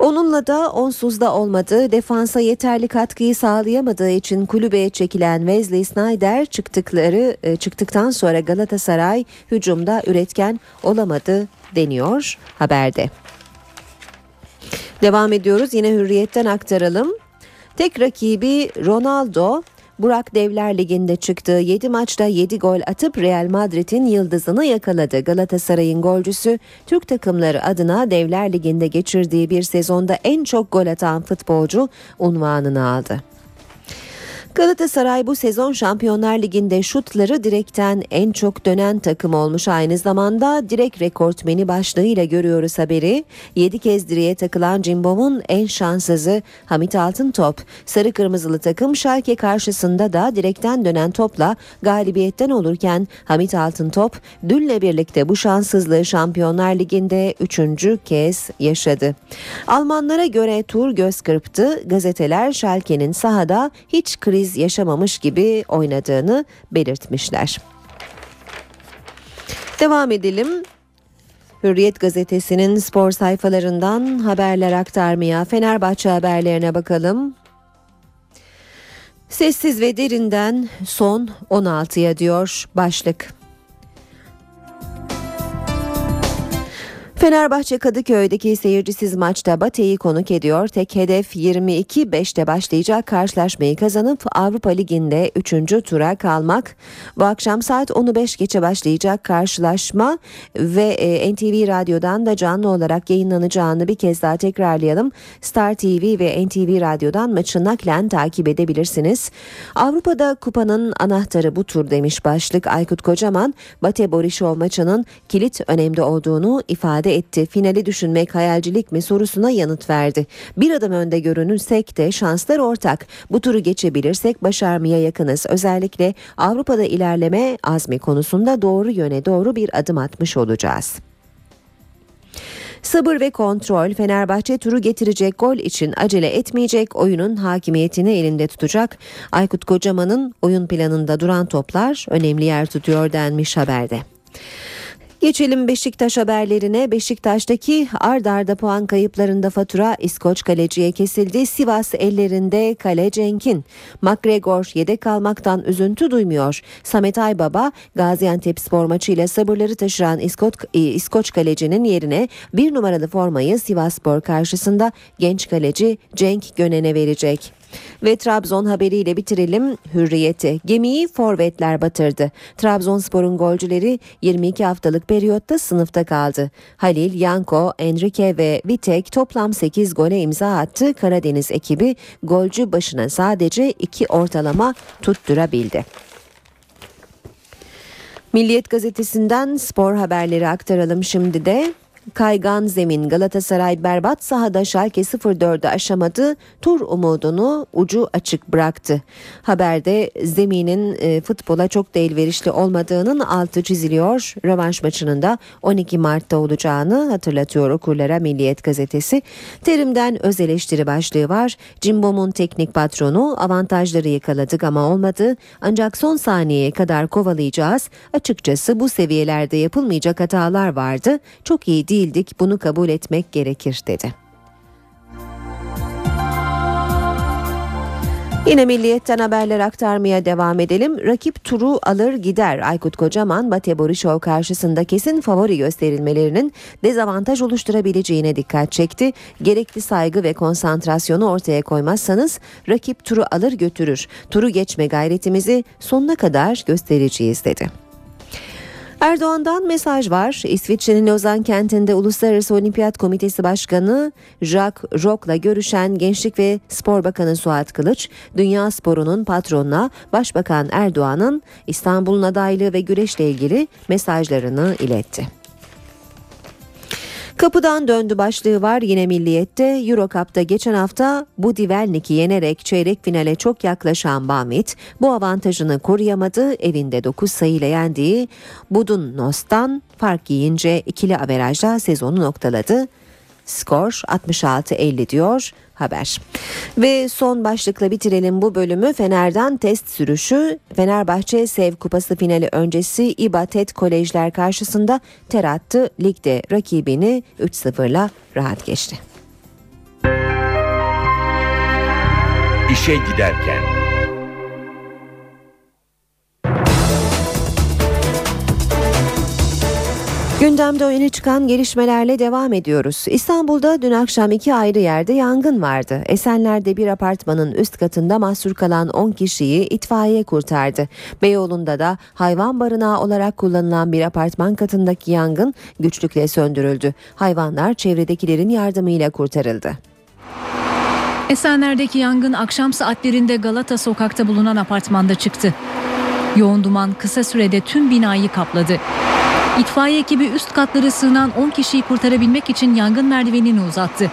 Onunla da onsuz da olmadı. Defansa yeterli katkıyı sağlayamadığı için kulübeye çekilen Wesley Snyder çıktıkları e, çıktıktan sonra Galatasaray hücumda üretken olamadı deniyor haberde. Devam ediyoruz yine hürriyetten aktaralım. Tek rakibi Ronaldo Burak Devler Ligi'nde çıktığı 7 maçta 7 gol atıp Real Madrid'in yıldızını yakaladı. Galatasaray'ın golcüsü Türk takımları adına Devler Ligi'nde geçirdiği bir sezonda en çok gol atan futbolcu unvanını aldı. Galatasaray bu sezon Şampiyonlar Ligi'nde şutları direkten en çok dönen takım olmuş. Aynı zamanda direk rekortmeni başlığıyla görüyoruz haberi. 7 kez direğe takılan Cimbom'un en şanssızı Hamit Altıntop. Sarı kırmızılı takım Şalke karşısında da direkten dönen topla galibiyetten olurken Hamit Altıntop dünle birlikte bu şanssızlığı Şampiyonlar Ligi'nde 3. kez yaşadı. Almanlara göre tur göz kırptı. Gazeteler Şalke'nin sahada hiç kriz kriz yaşamamış gibi oynadığını belirtmişler. Devam edelim. Hürriyet gazetesinin spor sayfalarından haberler aktarmaya Fenerbahçe haberlerine bakalım. Sessiz ve derinden son 16'ya diyor başlık. Fenerbahçe Kadıköy'deki seyircisiz maçta Bate'yi konuk ediyor. Tek hedef 22-5'te başlayacak karşılaşmayı kazanıp Avrupa Ligi'nde 3. tura kalmak. Bu akşam saat 10'u 5 geçe başlayacak karşılaşma ve e, NTV Radyo'dan da canlı olarak yayınlanacağını bir kez daha tekrarlayalım. Star TV ve NTV Radyo'dan maçı naklen takip edebilirsiniz. Avrupa'da kupanın anahtarı bu tur demiş başlık Aykut Kocaman. Bate Borisov maçının kilit önemli olduğunu ifade etti. Finali düşünmek hayalcilik mi sorusuna yanıt verdi. Bir adım önde görünürsek de şanslar ortak. Bu turu geçebilirsek başarmaya yakınız. Özellikle Avrupa'da ilerleme azmi konusunda doğru yöne doğru bir adım atmış olacağız. Sabır ve kontrol Fenerbahçe turu getirecek gol için acele etmeyecek, oyunun hakimiyetini elinde tutacak. Aykut Kocaman'ın oyun planında duran toplar önemli yer tutuyor denmiş haberde. Geçelim Beşiktaş haberlerine. Beşiktaş'taki ard arda puan kayıplarında fatura İskoç kaleciye kesildi. Sivas ellerinde kale Cenk'in. McGregor yedek kalmaktan üzüntü duymuyor. Samet Aybaba Gaziantep spor maçıyla sabırları taşıran İskoç, İskoç kalecinin yerine bir numaralı formayı Sivas Spor karşısında genç kaleci Cenk Gönen'e verecek. Ve Trabzon haberiyle bitirelim hürriyeti. Gemiyi forvetler batırdı. Trabzonspor'un golcüleri 22 haftalık periyotta sınıfta kaldı. Halil, Yanko, Enrique ve Vitek toplam 8 gole imza attı. Karadeniz ekibi golcü başına sadece 2 ortalama tutturabildi. Milliyet gazetesinden spor haberleri aktaralım şimdi de. Kaygan zemin Galatasaray berbat sahada Schalke 04'ü aşamadı. Tur umudunu ucu açık bıraktı. Haberde zeminin e, futbola çok da elverişli olmadığının altı çiziliyor. Rövanş maçının da 12 Mart'ta olacağını hatırlatıyor okurlara Milliyet gazetesi. Terim'den öz eleştiri başlığı var. Cimbom'un teknik patronu avantajları yakaladık ama olmadı. Ancak son saniyeye kadar kovalayacağız. Açıkçası bu seviyelerde yapılmayacak hatalar vardı. Çok iyi değildik bunu kabul etmek gerekir dedi. Yine milliyetten haberler aktarmaya devam edelim. Rakip turu alır gider. Aykut Kocaman, Bate Borisov karşısında kesin favori gösterilmelerinin dezavantaj oluşturabileceğine dikkat çekti. Gerekli saygı ve konsantrasyonu ortaya koymazsanız rakip turu alır götürür. Turu geçme gayretimizi sonuna kadar göstereceğiz dedi. Erdoğan'dan mesaj var. İsviçre'nin Lozan kentinde Uluslararası Olimpiyat Komitesi Başkanı Jacques Rock'la görüşen Gençlik ve Spor Bakanı Suat Kılıç, dünya sporunun patronuna Başbakan Erdoğan'ın İstanbul'un adaylığı ve güreşle ilgili mesajlarını iletti. Kapıdan döndü başlığı var yine milliyette. Eurocup'ta geçen hafta Budivelnik'i yenerek çeyrek finale çok yaklaşan Bamit bu avantajını koruyamadı. Evinde 9 sayıyla yendiği Budun Nost'tan fark yiyince ikili averajla sezonu noktaladı. Skor 66-50 diyor haber. Ve son başlıkla bitirelim bu bölümü. Fener'den test sürüşü. Fenerbahçe Sev Kupası finali öncesi İBA TED Kolejler karşısında ter attı. Ligde rakibini 3-0'la rahat geçti. İşe giderken Gündemde öne çıkan gelişmelerle devam ediyoruz. İstanbul'da dün akşam iki ayrı yerde yangın vardı. Esenler'de bir apartmanın üst katında mahsur kalan 10 kişiyi itfaiye kurtardı. Beyoğlu'nda da hayvan barınağı olarak kullanılan bir apartman katındaki yangın güçlükle söndürüldü. Hayvanlar çevredekilerin yardımıyla kurtarıldı. Esenler'deki yangın akşam saatlerinde Galata sokakta bulunan apartmanda çıktı. Yoğun duman kısa sürede tüm binayı kapladı. İtfaiye ekibi üst katları sığınan 10 kişiyi kurtarabilmek için yangın merdivenini uzattı.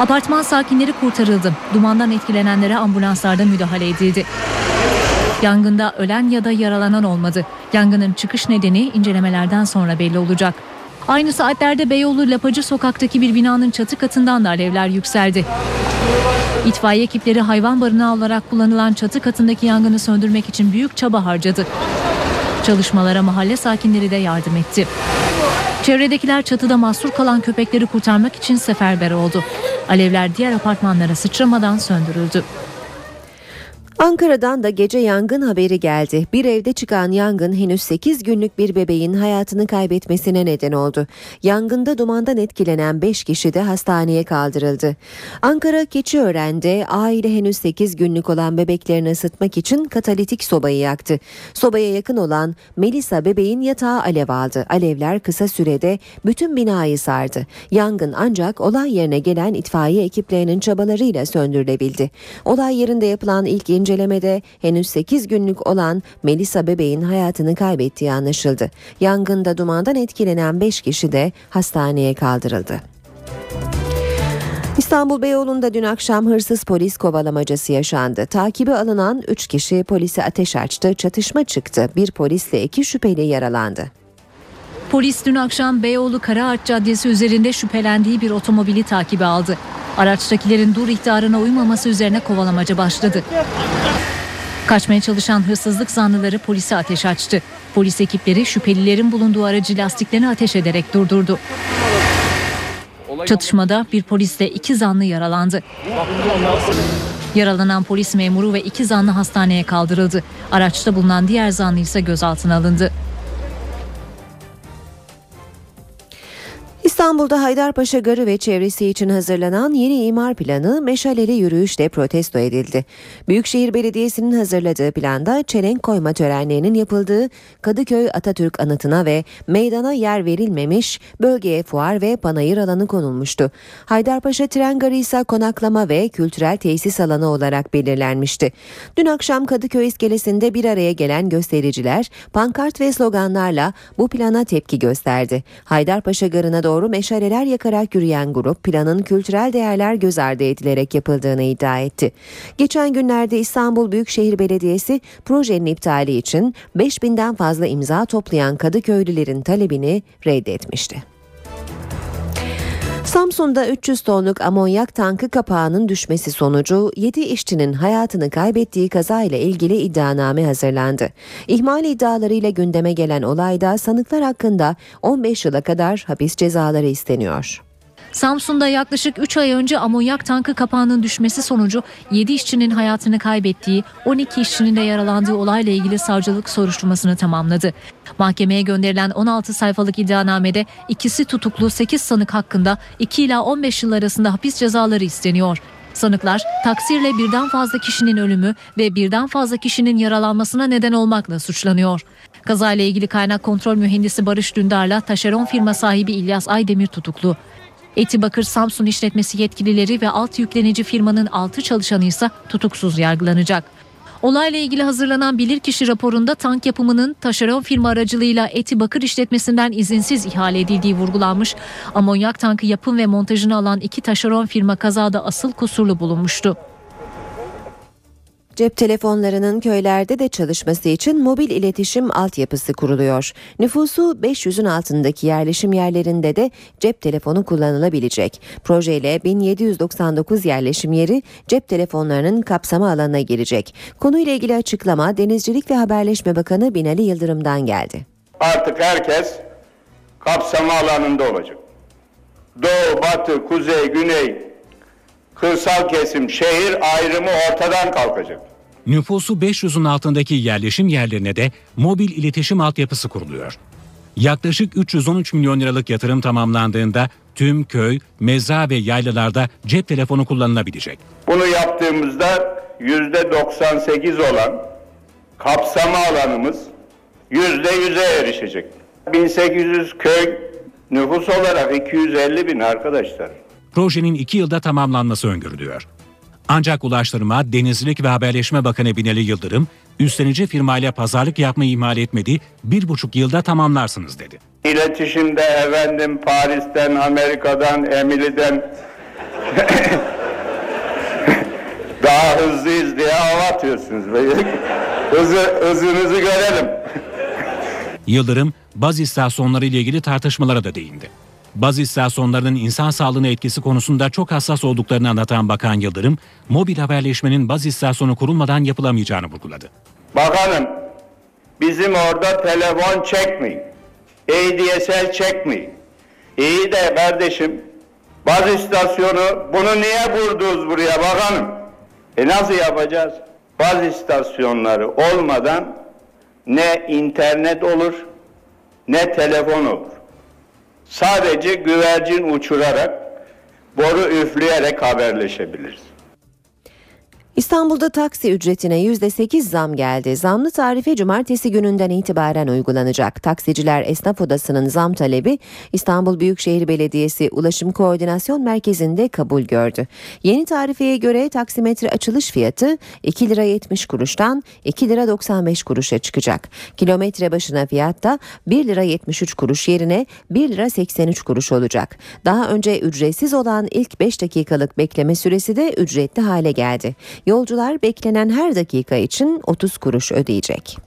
Apartman sakinleri kurtarıldı. Dumandan etkilenenlere ambulanslarda müdahale edildi. Yangında ölen ya da yaralanan olmadı. Yangının çıkış nedeni incelemelerden sonra belli olacak. Aynı saatlerde Beyoğlu Lapacı sokaktaki bir binanın çatı katından da alevler yükseldi. İtfaiye ekipleri hayvan barınağı olarak kullanılan çatı katındaki yangını söndürmek için büyük çaba harcadı. Çalışmalara mahalle sakinleri de yardım etti. Çevredekiler çatıda mahsur kalan köpekleri kurtarmak için seferber oldu. Alevler diğer apartmanlara sıçramadan söndürüldü. Ankara'dan da gece yangın haberi geldi. Bir evde çıkan yangın henüz 8 günlük bir bebeğin hayatını kaybetmesine neden oldu. Yangında dumandan etkilenen 5 kişi de hastaneye kaldırıldı. Ankara Keçiören'de aile henüz 8 günlük olan bebeklerini ısıtmak için katalitik sobayı yaktı. Sobaya yakın olan Melisa bebeğin yatağı alev aldı. Alevler kısa sürede bütün binayı sardı. Yangın ancak olay yerine gelen itfaiye ekiplerinin çabalarıyla söndürülebildi. Olay yerinde yapılan ilk incelemede henüz 8 günlük olan Melisa bebeğin hayatını kaybettiği anlaşıldı. Yangında dumandan etkilenen 5 kişi de hastaneye kaldırıldı. İstanbul Beyoğlu'nda dün akşam hırsız polis kovalamacası yaşandı. Takibi alınan 3 kişi polise ateş açtı, çatışma çıktı. Bir polisle iki şüpheli yaralandı. Polis dün akşam Beyoğlu Karaağaç Caddesi üzerinde şüphelendiği bir otomobili takibi aldı. Araçtakilerin dur ihtarına uymaması üzerine kovalamaca başladı. Kaçmaya çalışan hırsızlık zanlıları polise ateş açtı. Polis ekipleri şüphelilerin bulunduğu aracı lastiklerini ateş ederek durdurdu. Çatışmada bir polisle iki zanlı yaralandı. Yaralanan polis memuru ve iki zanlı hastaneye kaldırıldı. Araçta bulunan diğer zanlı ise gözaltına alındı. İstanbul'da Haydarpaşa Garı ve çevresi için hazırlanan yeni imar planı meşaleli yürüyüşle protesto edildi. Büyükşehir Belediyesi'nin hazırladığı planda çelenk koyma törenlerinin yapıldığı Kadıköy Atatürk anıtına ve meydana yer verilmemiş bölgeye fuar ve panayır alanı konulmuştu. Haydarpaşa Tren Garı ise konaklama ve kültürel tesis alanı olarak belirlenmişti. Dün akşam Kadıköy iskelesinde bir araya gelen göstericiler pankart ve sloganlarla bu plana tepki gösterdi. Haydarpaşa Garı'na doğru meşaleler yakarak yürüyen grup planın kültürel değerler göz ardı edilerek yapıldığını iddia etti. Geçen günlerde İstanbul Büyükşehir Belediyesi projenin iptali için 5000'den fazla imza toplayan Kadıköylülerin talebini reddetmişti. Samsun'da 300 tonluk amonyak tankı kapağının düşmesi sonucu 7 işçinin hayatını kaybettiği kaza ile ilgili iddianame hazırlandı. İhmal iddialarıyla gündeme gelen olayda sanıklar hakkında 15 yıla kadar hapis cezaları isteniyor. Samsun'da yaklaşık 3 ay önce amonyak tankı kapağının düşmesi sonucu 7 işçinin hayatını kaybettiği, 12 işçinin de yaralandığı olayla ilgili savcılık soruşturmasını tamamladı. Mahkemeye gönderilen 16 sayfalık iddianamede ikisi tutuklu 8 sanık hakkında 2 ila 15 yıl arasında hapis cezaları isteniyor. Sanıklar taksirle birden fazla kişinin ölümü ve birden fazla kişinin yaralanmasına neden olmakla suçlanıyor. Kazayla ilgili kaynak kontrol mühendisi Barış Dündar'la taşeron firma sahibi İlyas Aydemir tutuklu. Etibakır Samsun işletmesi yetkilileri ve alt yüklenici firmanın 6 çalışanı ise tutuksuz yargılanacak. Olayla ilgili hazırlanan bilirkişi raporunda tank yapımının taşeron firma aracılığıyla Etibakır işletmesinden izinsiz ihale edildiği vurgulanmış. Amonyak tankı yapım ve montajını alan iki taşeron firma kazada asıl kusurlu bulunmuştu. Cep telefonlarının köylerde de çalışması için mobil iletişim altyapısı kuruluyor. Nüfusu 500'ün altındaki yerleşim yerlerinde de cep telefonu kullanılabilecek. Projeyle 1799 yerleşim yeri cep telefonlarının kapsama alanına girecek. Konuyla ilgili açıklama Denizcilik ve Haberleşme Bakanı Binali Yıldırım'dan geldi. Artık herkes kapsama alanında olacak. Doğu, batı, kuzey, güney, kırsal kesim, şehir ayrımı ortadan kalkacak. Nüfusu 500'ün altındaki yerleşim yerlerine de mobil iletişim altyapısı kuruluyor. Yaklaşık 313 milyon liralık yatırım tamamlandığında tüm köy, mezra ve yaylalarda cep telefonu kullanılabilecek. Bunu yaptığımızda yüzde 98 olan kapsama alanımız yüzde yüze erişecek. 1800 köy nüfus olarak 250 bin arkadaşlar. Projenin 2 yılda tamamlanması öngörülüyor. Ancak Ulaştırma, Denizcilik ve Haberleşme Bakanı Binali Yıldırım, üstlenici firmayla pazarlık yapmayı ihmal etmedi, bir buçuk yılda tamamlarsınız dedi. İletişimde efendim Paris'ten, Amerika'dan, Emili'den daha hızlıyız diye hava atıyorsunuz. Hızı, hızınızı görelim. Yıldırım, baz istasyonları ile ilgili tartışmalara da değindi. Baz istasyonlarının insan sağlığına etkisi konusunda çok hassas olduklarını anlatan Bakan Yıldırım, mobil haberleşmenin baz istasyonu kurulmadan yapılamayacağını vurguladı. Bakanım, bizim orada telefon çekmeyin. ADSL çekmeyin. İyi de kardeşim, baz istasyonu bunu niye kurdunuz buraya bakanım? E nasıl yapacağız? Baz istasyonları olmadan ne internet olur ne telefon olur. Sadece güvercin uçurarak, boru üfleyerek haberleşebiliriz. İstanbul'da taksi ücretine %8 zam geldi. Zamlı tarife cumartesi gününden itibaren uygulanacak. Taksiciler Esnaf Odası'nın zam talebi İstanbul Büyükşehir Belediyesi Ulaşım Koordinasyon Merkezi'nde kabul gördü. Yeni tarifeye göre taksimetre açılış fiyatı 2 lira 70 kuruştan 2 lira 95 kuruşa çıkacak. Kilometre başına fiyat da 1 lira 73 kuruş yerine 1 lira 83 kuruş olacak. Daha önce ücretsiz olan ilk 5 dakikalık bekleme süresi de ücretli hale geldi. Yolcular beklenen her dakika için 30 kuruş ödeyecek.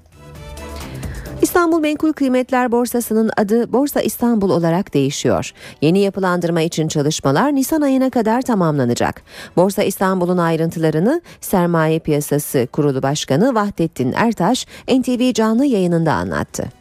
İstanbul Menkul Kıymetler Borsası'nın adı Borsa İstanbul olarak değişiyor. Yeni yapılandırma için çalışmalar Nisan ayına kadar tamamlanacak. Borsa İstanbul'un ayrıntılarını Sermaye Piyasası Kurulu Başkanı Vahdettin Ertaş NTV canlı yayınında anlattı.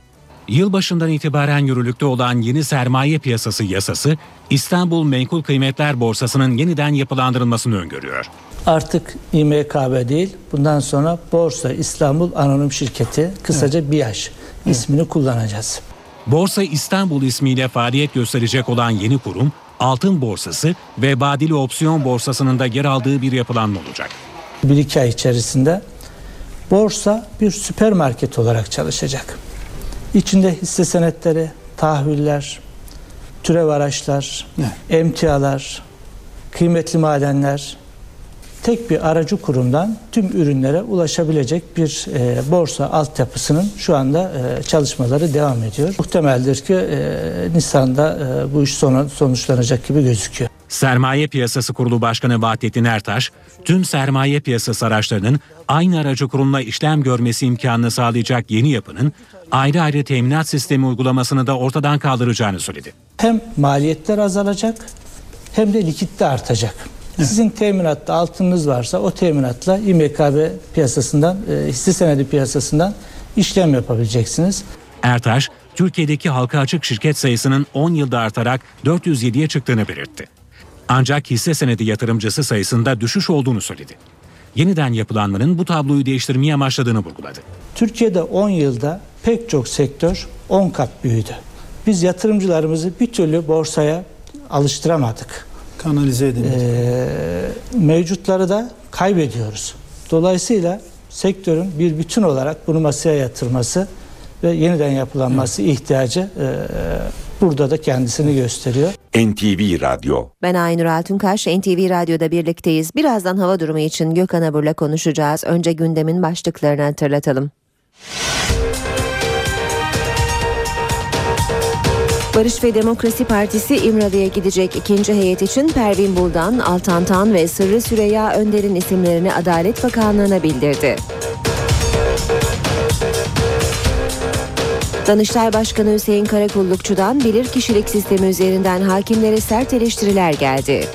Yılbaşından itibaren yürürlükte olan yeni sermaye piyasası yasası İstanbul Menkul Kıymetler Borsası'nın yeniden yapılandırılmasını öngörüyor. Artık İMKB değil, bundan sonra Borsa İstanbul Anonim Şirketi, kısaca evet. BİAŞ ismini kullanacağız. Borsa İstanbul ismiyle faaliyet gösterecek olan yeni kurum, altın borsası ve badili opsiyon borsasının da yer aldığı bir yapılanma olacak. Bir iki ay içerisinde borsa bir süpermarket olarak çalışacak. İçinde hisse senetleri, tahviller, türev araçlar, ne? emtialar, kıymetli madenler, tek bir aracı kurumdan tüm ürünlere ulaşabilecek bir e, borsa altyapısının şu anda e, çalışmaları devam ediyor. Muhtemeldir ki e, Nisan'da e, bu iş sonu, sonuçlanacak gibi gözüküyor. Sermaye Piyasası Kurulu Başkanı Vahdettin Ertaş, tüm sermaye piyasası araçlarının aynı aracı kurumla işlem görmesi imkanını sağlayacak yeni yapının ayrı ayrı teminat sistemi uygulamasını da ortadan kaldıracağını söyledi. Hem maliyetler azalacak hem de likitte artacak. Sizin teminatta altınınız varsa o teminatla İMKB piyasasından, e, hisse senedi piyasasından işlem yapabileceksiniz. Ertaş, Türkiye'deki halka açık şirket sayısının 10 yılda artarak 407'ye çıktığını belirtti. Ancak hisse senedi yatırımcısı sayısında düşüş olduğunu söyledi. Yeniden yapılanmanın bu tabloyu değiştirmeye amaçladığını vurguladı. Türkiye'de 10 yılda pek çok sektör 10 kat büyüdü. Biz yatırımcılarımızı bir türlü borsaya alıştıramadık kanalize edemedik. Ee, mevcutları da kaybediyoruz. Dolayısıyla sektörün bir bütün olarak bunu masaya yatırması ve yeniden yapılanması evet. ihtiyacı e, burada da kendisini gösteriyor. NTV Radyo. Ben Aynur Altunkaş, NTV Radyo'da birlikteyiz. Birazdan hava durumu için Gökhan Abur'la konuşacağız. Önce gündemin başlıklarını hatırlatalım. Barış ve Demokrasi Partisi İmralı'ya gidecek ikinci heyet için Pervin Buldan, Altan Tan ve Sırrı Süreyya Önder'in isimlerini Adalet Bakanlığı'na bildirdi. Danıştay Başkanı Hüseyin Karakullukçu'dan bilirkişilik sistemi üzerinden hakimlere sert eleştiriler geldi.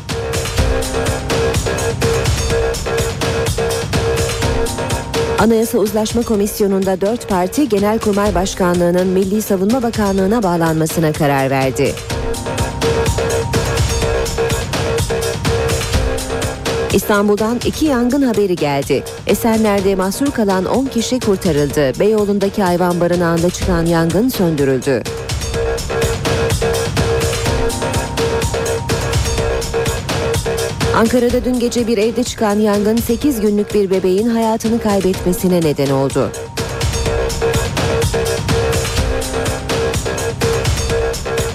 Anayasa Uzlaşma Komisyonu'nda dört parti Genelkurmay Başkanlığı'nın Milli Savunma Bakanlığı'na bağlanmasına karar verdi. İstanbul'dan iki yangın haberi geldi. Esenler'de mahsur kalan 10 kişi kurtarıldı. Beyoğlu'ndaki hayvan barınağında çıkan yangın söndürüldü. Ankara'da dün gece bir evde çıkan yangın 8 günlük bir bebeğin hayatını kaybetmesine neden oldu.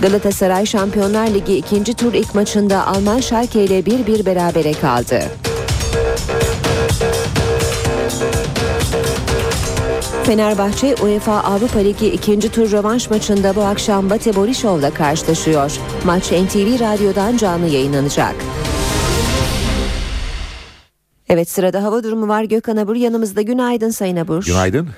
Galatasaray Şampiyonlar Ligi ikinci tur ilk maçında Alman Schalke ile 1-1 berabere kaldı. Fenerbahçe UEFA Avrupa Ligi ikinci tur rövanş maçında bu akşam Bate Borisov'la karşılaşıyor. Maç NTV Radyo'dan canlı yayınlanacak. Evet sırada hava durumu var. Gökhan Abur yanımızda. Günaydın Sayın Abur. Günaydın.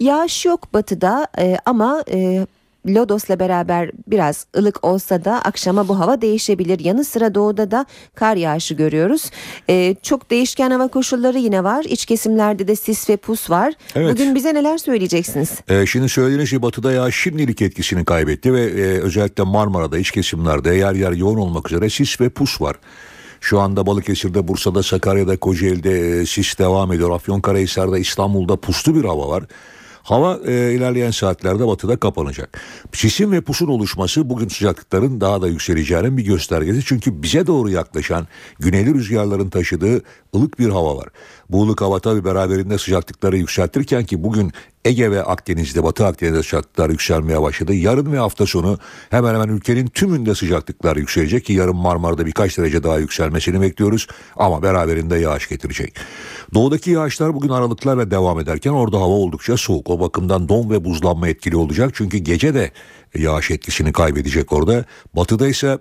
Yağış yok batıda e, ama e, Lodos'la beraber biraz ılık olsa da akşama bu hava değişebilir. Yanı sıra doğuda da kar yağışı görüyoruz. Ee, çok değişken hava koşulları yine var. İç kesimlerde de sis ve pus var. Evet. Bugün bize neler söyleyeceksiniz? Ee, şimdi söylediğiniz şey batıda yağış şimdilik etkisini kaybetti ve e, özellikle Marmara'da iç kesimlerde yer yer yoğun olmak üzere sis ve pus var. Şu anda Balıkesir'de, Bursa'da, Sakarya'da, Kocaeli'de e, sis devam ediyor. Afyonkarahisar'da, İstanbul'da puslu bir hava var. Hava e, ilerleyen saatlerde batıda kapanacak. Sisin ve pusun oluşması bugün sıcaklıkların daha da yükseleceğinin bir göstergesi. Çünkü bize doğru yaklaşan güneyli rüzgarların taşıdığı ılık bir hava var. Bu ılık hava tabi beraberinde sıcaklıkları yükseltirken ki bugün Ege ve Akdeniz'de, Batı Akdeniz'de sıcaklıklar yükselmeye başladı. Yarın ve hafta sonu hemen hemen ülkenin tümünde sıcaklıklar yükselecek ki yarın Marmara'da birkaç derece daha yükselmesini bekliyoruz. Ama beraberinde yağış getirecek. Doğudaki yağışlar bugün aralıklarla devam ederken orada hava oldukça soğuk. O bakımdan don ve buzlanma etkili olacak. Çünkü gece de yağış etkisini kaybedecek orada. Batıda ise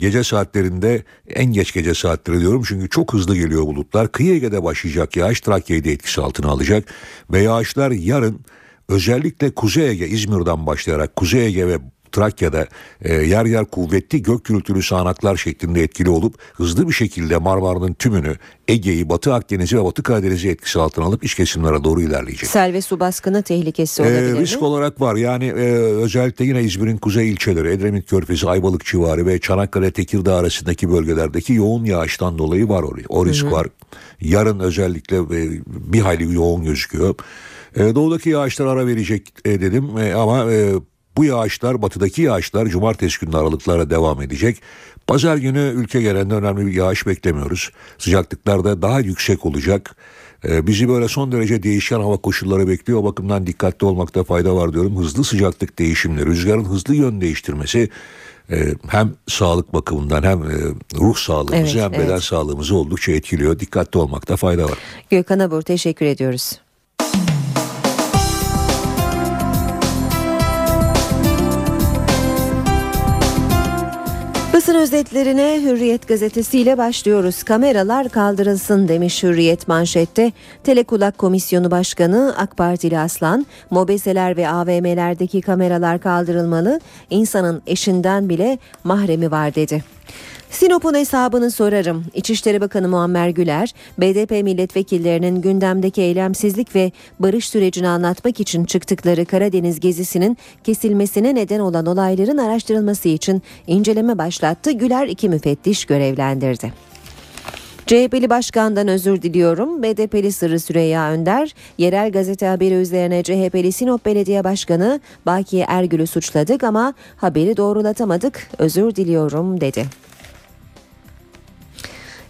Gece saatlerinde en geç gece saatleri diyorum çünkü çok hızlı geliyor bulutlar. Kıyı Ege'de başlayacak yağış Trakya'yı da etkisi altına alacak ve yağışlar yarın özellikle Kuzey Ege İzmir'den başlayarak Kuzey Ege ve Trakya'da e, yer yer kuvvetli gök gürültülü sağanaklar şeklinde etkili olup hızlı bir şekilde Marmara'nın tümünü Ege'yi, Batı Akdeniz'i ve Batı Karadeniz'i etkisi altına alıp iç kesimlere doğru ilerleyecek. Sel ve su baskını tehlikesi Ee, olabilir mi? risk olarak var. Yani e, özellikle yine İzmir'in kuzey ilçeleri, Edremit Körfezi, Ayvalık civarı ve Çanakkale Tekirdağ arasındaki bölgelerdeki yoğun yağıştan dolayı var o, o risk Hı hı. var. Yarın özellikle e, bir hayli yoğun gözüküyor. E, doğudaki yağışlar ara verecek e, dedim E, ama e, bu yağışlar batıdaki yağışlar cumartesi günü aralıklarla devam edecek. Pazar günü ülke genelinde önemli bir yağış beklemiyoruz. Sıcaklıklar da daha yüksek olacak. Ee, bizi böyle son derece değişken hava koşulları bekliyor. O bakımdan dikkatli olmakta fayda var diyorum. Hızlı sıcaklık değişimleri, rüzgarın hızlı yön değiştirmesi e, hem sağlık bakımından hem e, ruh sağlığımızı Evet, hem beden evet. sağlığımızı oldukça etkiliyor. Dikkatli olmakta fayda var. Gökhan Abur teşekkür ediyoruz. Özetlerine Hürriyet gazetesiyle başlıyoruz. Kameralar kaldırılsın demiş Hürriyet manşette. Telekulak Komisyonu Başkanı AK Partili Aslan, mobeseler ve AVM'lerdeki kameralar kaldırılmalı, insanın eşinden bile mahremi var dedi. Sinop'un hesabını sorarım. İçişleri Bakanı Muammer Güler, BDP milletvekillerinin gündemdeki eylemsizlik ve barış sürecini anlatmak için çıktıkları Karadeniz gezisinin kesilmesine neden olan olayların araştırılması için inceleme başlattı. Güler iki müfettiş görevlendirdi. CHP'li başkandan özür diliyorum. BDP'li Sırrı Süreyya Önder, yerel gazete haberi üzerine CHP'li Sinop Belediye Başkanı Baki Ergül'ü suçladık ama haberi doğrulatamadık. Özür diliyorum dedi.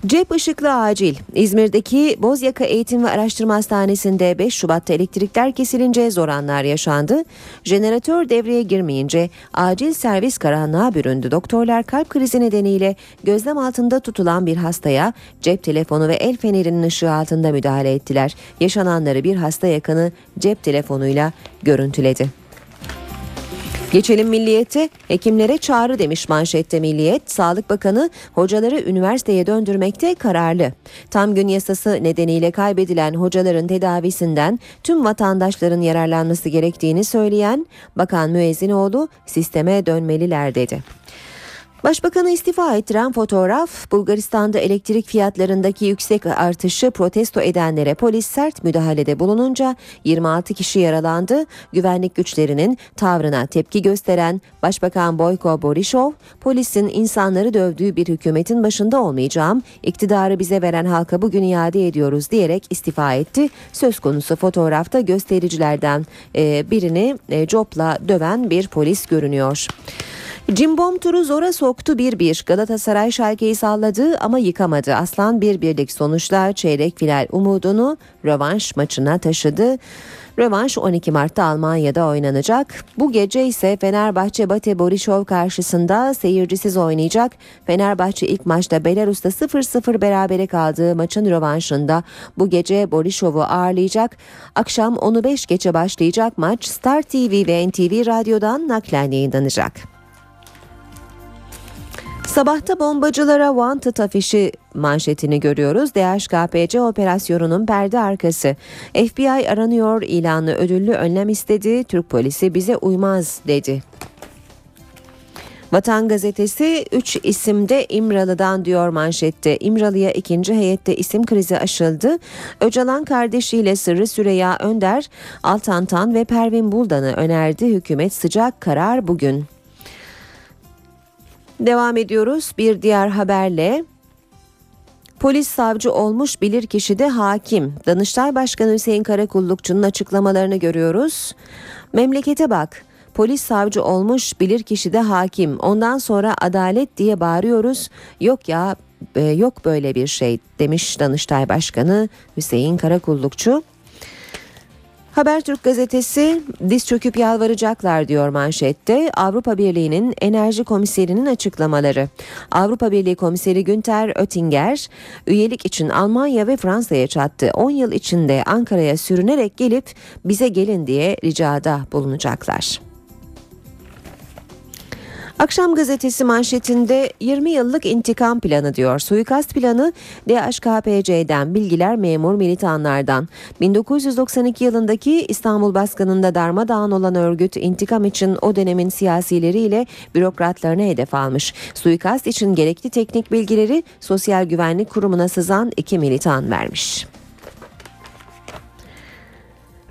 Cep ışıklı acil. İzmir'deki Bozyaka Eğitim ve Araştırma Hastanesi'nde 5 Şubat'ta elektrikler kesilince zor anlar yaşandı. Jeneratör devreye girmeyince acil servis karanlığa büründü. Doktorlar kalp krizi nedeniyle gözlem altında tutulan bir hastaya cep telefonu ve el fenerinin ışığı altında müdahale ettiler. Yaşananları bir hasta yakını cep telefonuyla görüntüledi. Geçelim milliyete. Hekimlere çağrı demiş manşette milliyet. Sağlık Bakanı hocaları üniversiteye döndürmekte kararlı. Tam gün yasası nedeniyle kaybedilen hocaların tedavisinden tüm vatandaşların yararlanması gerektiğini söyleyen Bakan Müezzinoğlu sisteme dönmeliler dedi. Başbakanı istifa ettiren fotoğraf Bulgaristan'da elektrik fiyatlarındaki yüksek artışı protesto edenlere polis sert müdahalede bulununca 26 kişi yaralandı. Güvenlik güçlerinin tavrına tepki gösteren Başbakan Boyko Borisov, polisin insanları dövdüğü bir hükümetin başında olmayacağım, iktidarı bize veren halka bugün iade ediyoruz diyerek istifa etti. Söz konusu fotoğrafta göstericilerden birini copla döven bir polis görünüyor. Cimbom turu zora soktu 1-1. Galatasaray Schalke'yi salladı ama yıkamadı. Aslan bir birlik sonuçla çeyrek final umudunu rövanş maçına taşıdı. Rövanş 12 Mart'ta Almanya'da oynanacak. Bu gece ise Fenerbahçe Bate Borisov karşısında seyircisiz oynayacak. Fenerbahçe ilk maçta Belarus'ta 0-0 berabere kaldığı maçın rövanşında bu gece Borisov'u ağırlayacak. Akşam 10'u 5 geçe başlayacak maç Star TV ve NTV Radyo'dan naklen yayınlanacak. Sabahta bombacılara wanted afişi manşetini görüyoruz. DHKPC operasyonunun perde arkası. FBI aranıyor ilanı ödüllü önlem istedi. Türk polisi bize uymaz dedi. Vatan gazetesi 3 isimde İmralı'dan diyor manşette. İmralı'ya ikinci heyette isim krizi aşıldı. Öcalan kardeşiyle Sırrı Süreyya Önder, Altantan ve Pervin Buldan'ı önerdi. Hükümet sıcak karar bugün. Devam ediyoruz bir diğer haberle. Polis savcı olmuş bilirkişi de hakim. Danıştay Başkanı Hüseyin Karakullukçu'nun açıklamalarını görüyoruz. Memlekete bak. Polis savcı olmuş bilirkişi de hakim. Ondan sonra adalet diye bağırıyoruz. Yok ya e, yok böyle bir şey demiş Danıştay Başkanı Hüseyin Karakullukçu. Habertürk gazetesi diz çöküp yalvaracaklar diyor manşette. Avrupa Birliği'nin enerji komiserinin açıklamaları. Avrupa Birliği komiseri Günter Oettinger üyelik için Almanya ve Fransa'ya çattı. 10 yıl içinde Ankara'ya sürünerek gelip bize gelin diye ricada bulunacaklar. Akşam gazetesi manşetinde 20 yıllık intikam planı diyor. Suikast planı DHKPC'den bilgiler memur militanlardan. 1992 yılındaki İstanbul baskınında darmadağın olan örgüt intikam için o dönemin siyasileriyle bürokratlarını hedef almış. Suikast için gerekli teknik bilgileri Sosyal Güvenlik Kurumu'na sızan iki militan vermiş.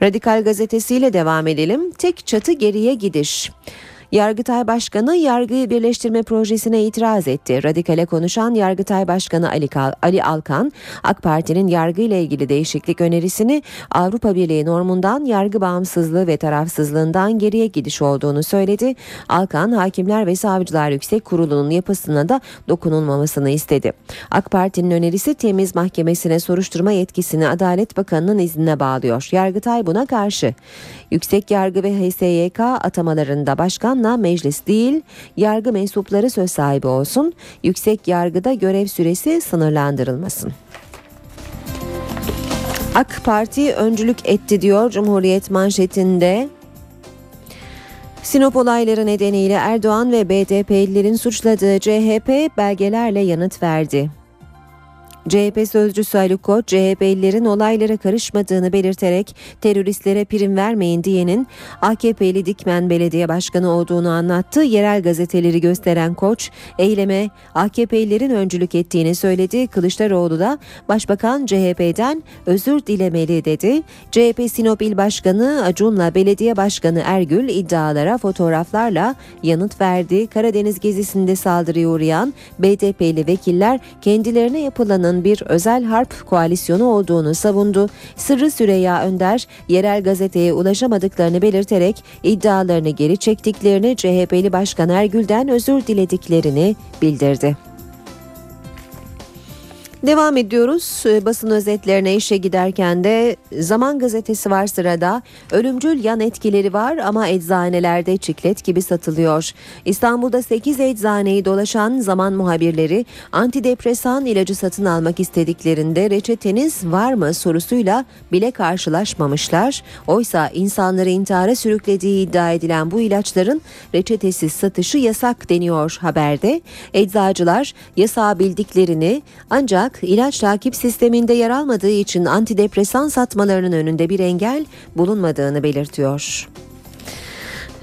Radikal gazetesiyle devam edelim. Tek çatı geriye gidiş. Yargıtay Başkanı yargıyı birleştirme projesine itiraz etti. Radikale konuşan Yargıtay Başkanı Ali, Kal- Ali Alkan, AK Parti'nin yargı ile ilgili değişiklik önerisini Avrupa Birliği normundan yargı bağımsızlığı ve tarafsızlığından geriye gidiş olduğunu söyledi. Alkan, Hakimler ve Savcılar Yüksek Kurulu'nun yapısına da dokunulmamasını istedi. AK Parti'nin önerisi temiz mahkemesine soruşturma yetkisini Adalet Bakanı'nın iznine bağlıyor. Yargıtay buna karşı. Yüksek Yargı ve HSYK atamalarında başkanla meclis değil, yargı mensupları söz sahibi olsun. Yüksek Yargıda görev süresi sınırlandırılmasın. AK Parti öncülük etti diyor Cumhuriyet manşetinde. Sinop olayları nedeniyle Erdoğan ve BDP'lilerin suçladığı CHP belgelerle yanıt verdi. CHP sözcüsü Haluk Koç, CHP'lilerin olaylara karışmadığını belirterek teröristlere prim vermeyin diyenin AKP'li Dikmen Belediye Başkanı olduğunu anlattı. Yerel gazeteleri gösteren Koç, eyleme AKP'lilerin öncülük ettiğini söyledi. Kılıçdaroğlu da Başbakan CHP'den özür dilemeli dedi. CHP Sinop İl Başkanı Acun'la Belediye Başkanı Ergül iddialara fotoğraflarla yanıt verdi. Karadeniz gezisinde saldırıya uğrayan BDP'li vekiller kendilerine yapılanın bir özel harp koalisyonu olduğunu savundu. Sırrı Süreyya Önder yerel gazeteye ulaşamadıklarını belirterek iddialarını geri çektiklerini CHP'li Başkan Ergül'den özür dilediklerini bildirdi. Devam ediyoruz. Ee, Basın özetlerine işe giderken de Zaman Gazetesi var sırada. Ölümcül yan etkileri var ama eczanelerde çiklet gibi satılıyor. İstanbul'da 8 eczaneyi dolaşan Zaman muhabirleri antidepresan ilacı satın almak istediklerinde reçeteniz var mı sorusuyla bile karşılaşmamışlar. Oysa insanları intihara sürüklediği iddia edilen bu ilaçların reçetesiz satışı yasak deniyor haberde. Eczacılar yasağı bildiklerini ancak ilaç takip sisteminde yer almadığı için antidepresan satmalarının önünde bir engel bulunmadığını belirtiyor.